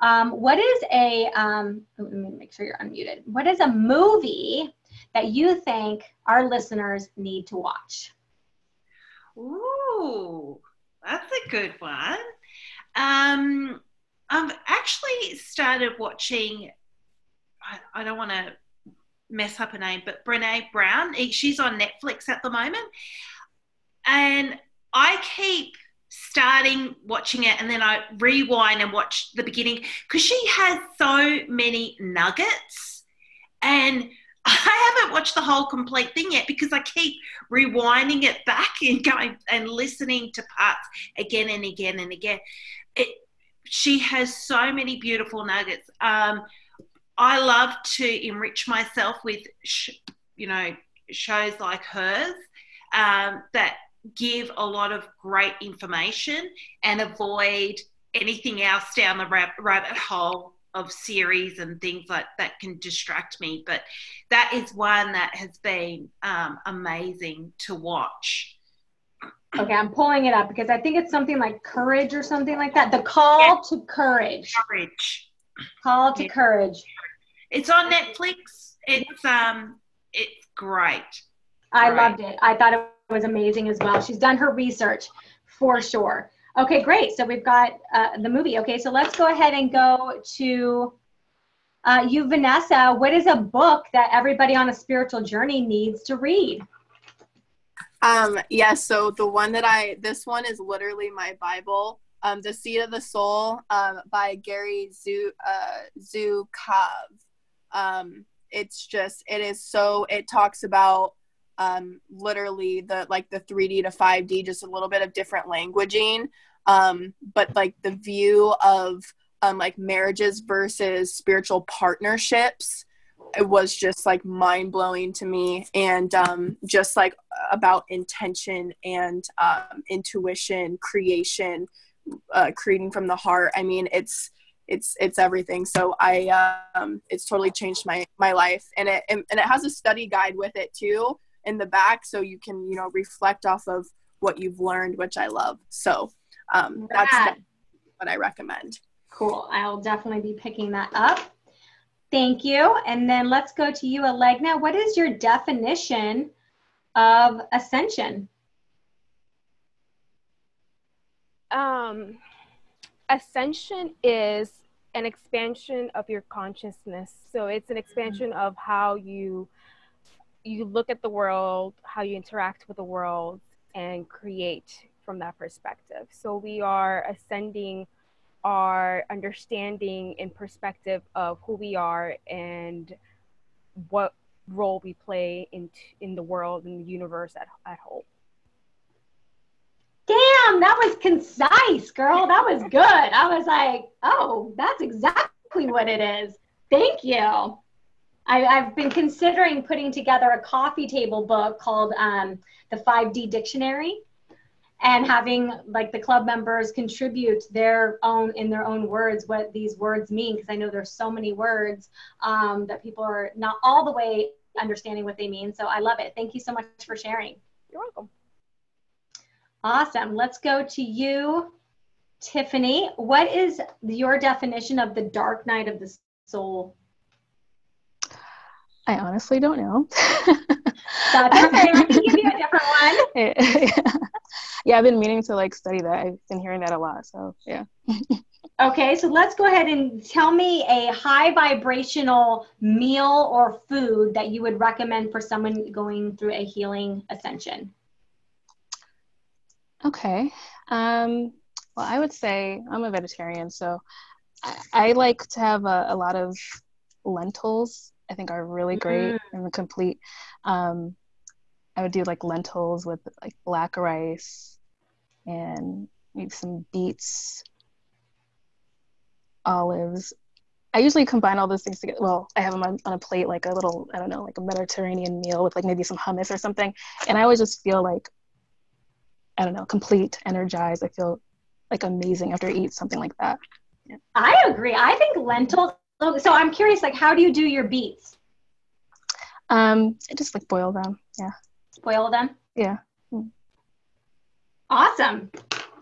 Um, what is a, um, let me make sure you're unmuted. What is a movie that you think our listeners need to watch? Ooh, that's a good one. Um, I've actually started watching I, I don't want to mess up her name, but Brene Brown. She's on Netflix at the moment. And I keep starting watching it and then I rewind and watch the beginning because she has so many nuggets. And I haven't watched the whole complete thing yet because I keep rewinding it back and going and listening to parts again and again and again. It, she has so many beautiful nuggets. Um, I love to enrich myself with, sh- you know, shows like hers um, that give a lot of great information and avoid anything else down the rab- rabbit hole of series and things like that can distract me. But that is one that has been um, amazing to watch. Okay, I'm pulling it up because I think it's something like courage or something like that. The call to courage. Courage. Call to courage. It's on Netflix. It's um, it's great. I great. loved it. I thought it was amazing as well. She's done her research for sure. Okay, great. So we've got uh, the movie. Okay, so let's go ahead and go to uh, you, Vanessa. What is a book that everybody on a spiritual journey needs to read? Um, yes. Yeah, so the one that I, this one is literally my Bible. Um, the Seat of the Soul um, by Gary Zu, uh, Zukav um, it's just it is so it talks about um, literally the like the 3d to 5d just a little bit of different languaging. Um, but like the view of um, like marriages versus spiritual partnerships it was just like mind blowing to me and um, just like about intention and um, intuition creation uh, creating from the heart. I mean it's it's it's everything. So i um it's totally changed my my life. And it and, and it has a study guide with it too in the back so you can you know reflect off of what you've learned which i love. So um that's what i recommend. Cool. I'll definitely be picking that up. Thank you. And then let's go to you alegna. What is your definition of ascension? Um ascension is an expansion of your consciousness. So it's an expansion mm-hmm. of how you you look at the world how you interact with the world and create from that perspective. So we are ascending our understanding and perspective of who we are and what role we play in in the world and the universe at, at whole damn, that was concise, girl. That was good. I was like, oh, that's exactly what it is. Thank you. I, have been considering putting together a coffee table book called um, the 5D Dictionary and having like the club members contribute their own in their own words what these words mean because I know there's so many words um, that people are not all the way understanding what they mean. So I love it. Thank you so much for sharing. You're welcome. Awesome. Let's go to you, Tiffany, what is your definition of the dark night of the soul? I honestly don't know. That's okay. I can give you a different one. yeah, I've been meaning to like study that. I've been hearing that a lot. So yeah. okay, so let's go ahead and tell me a high vibrational meal or food that you would recommend for someone going through a healing ascension. Okay. Um, well, I would say I'm a vegetarian, so I, I like to have a, a, lot of lentils. I think are really great mm-hmm. and complete. Um, I would do like lentils with like black rice and maybe some beets, olives. I usually combine all those things together. Well, I have them on, on a plate, like a little, I don't know, like a Mediterranean meal with like maybe some hummus or something. And I always just feel like, I don't know, complete, energized. I feel like amazing after I eat something like that. Yeah. I agree. I think lentils. So I'm curious, like, how do you do your beets? Um, I just like boil them. Yeah. Boil them. Yeah. Mm. Awesome.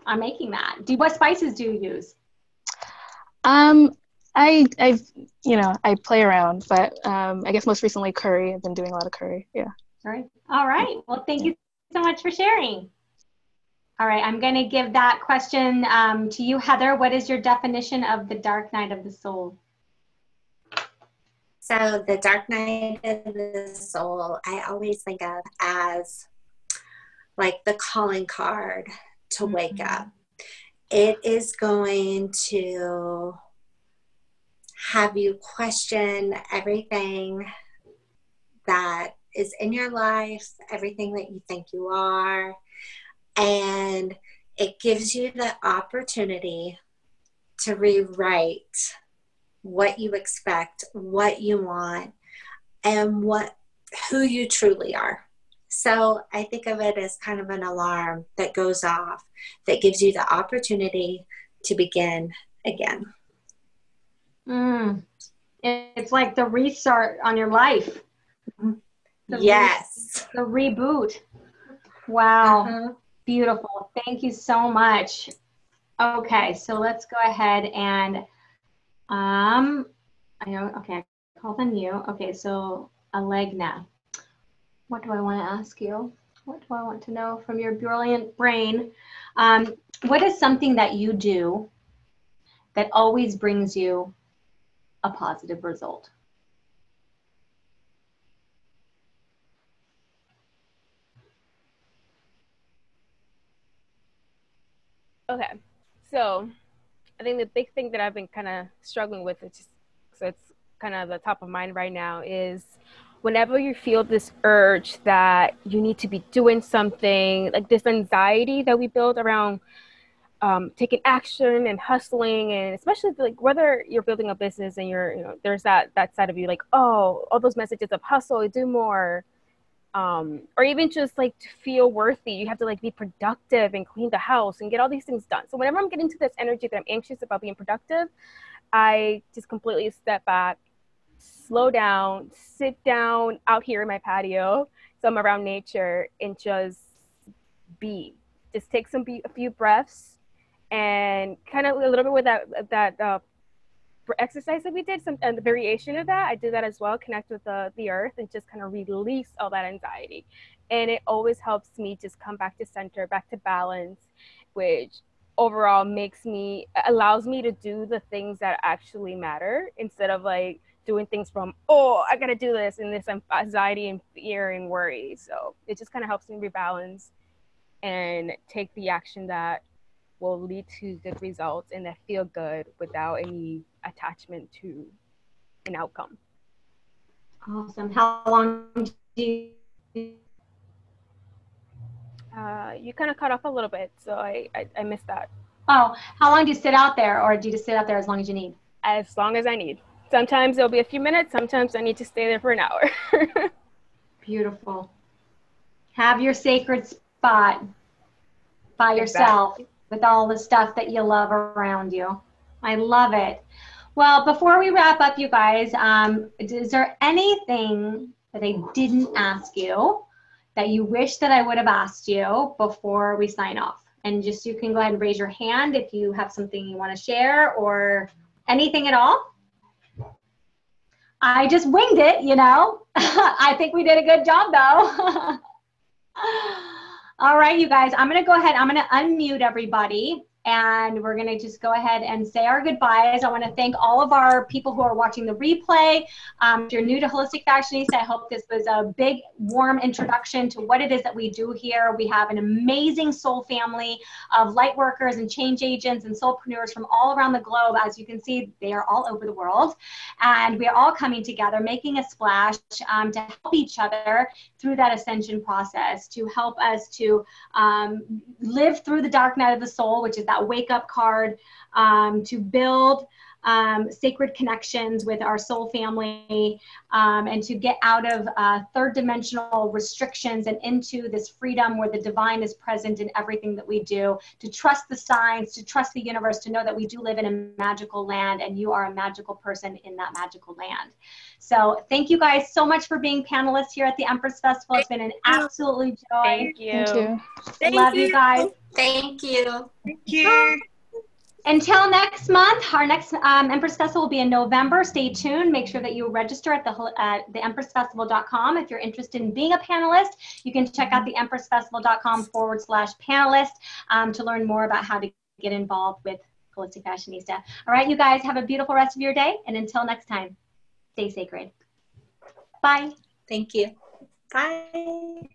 I'm making that. Do what spices do you use? Um, I I you know I play around, but um, I guess most recently curry. I've been doing a lot of curry. Yeah. All right. All right. Well, thank you so much for sharing. All right, I'm going to give that question um, to you, Heather. What is your definition of the dark night of the soul? So, the dark night of the soul, I always think of as like the calling card to mm-hmm. wake up. It is going to have you question everything that is in your life, everything that you think you are and it gives you the opportunity to rewrite what you expect, what you want, and what who you truly are. So I think of it as kind of an alarm that goes off that gives you the opportunity to begin again. Mm. It's like the restart on your life. The yes. Re- the reboot. Wow. Uh-huh. Beautiful. Thank you so much. Okay, so let's go ahead and um I know okay, I called on you. Okay, so Alegna. What do I want to ask you? What do I want to know from your brilliant brain? Um, what is something that you do that always brings you a positive result? Okay, so I think the big thing that I've been kind of struggling with, so it's kind of the top of mind right now, is whenever you feel this urge that you need to be doing something, like this anxiety that we build around um, taking action and hustling, and especially like whether you're building a business and you're, you know, there's that that side of you like, oh, all those messages of hustle, do more, um, or even just like to feel worthy, you have to like be productive and clean the house and get all these things done. So whenever I'm getting to this energy that I'm anxious about being productive, I just completely step back, slow down, sit down out here in my patio, so I'm around nature, and just be. Just take some be- a few breaths, and kind of a little bit with that that uh, exercise that we did, some and the variation of that, I did that as well, connect with the, the earth and just kind of release all that anxiety. And it always helps me just come back to center, back to balance, which overall makes me allows me to do the things that actually matter instead of like doing things from oh i gotta do this and this um, anxiety and fear and worry so it just kind of helps me rebalance and take the action that will lead to good results and that feel good without any attachment to an outcome. Awesome. How long do you? Uh, you kind of cut off a little bit, so I, I, I missed that. Oh, how long do you sit out there, or do you just sit out there as long as you need? As long as I need. Sometimes it'll be a few minutes. Sometimes I need to stay there for an hour. Beautiful. Have your sacred spot by yourself exactly. with all the stuff that you love around you. I love it. Well, before we wrap up, you guys, um, is there anything that I didn't ask you that you wish that I would have asked you before we sign off? And just you can go ahead and raise your hand if you have something you want to share or anything at all. I just winged it, you know. I think we did a good job though. all right, you guys, I'm going to go ahead. I'm going to unmute everybody and we're going to just go ahead and say our goodbyes. I want to thank all of our people who are watching the replay. Um, if you're new to Holistic Fashionista, I hope this was a big, warm introduction to what it is that we do here. We have an amazing soul family of light workers and change agents and soulpreneurs from all around the globe. As you can see, they are all over the world. And we are all coming together, making a splash um, to help each other through that ascension process, to help us to um, live through the dark night of the soul, which is that wake up card um, to build um, sacred connections with our soul family um, and to get out of uh, third dimensional restrictions and into this freedom where the divine is present in everything that we do, to trust the signs, to trust the universe, to know that we do live in a magical land and you are a magical person in that magical land. So thank you guys so much for being panelists here at the Empress Festival. It's been an absolutely joy. Thank you. Thank you. Thank Love you you. guys. Thank you. Thank you. Until next month, our next um, Empress Festival will be in November. Stay tuned. Make sure that you register at the at theempressfestival.com. If you're interested in being a panelist, you can check out the empressfestival.com forward slash panelist um, to learn more about how to get involved with Holistic Fashionista. All right, you guys have a beautiful rest of your day. And until next time, stay sacred. Bye. Thank you. Bye.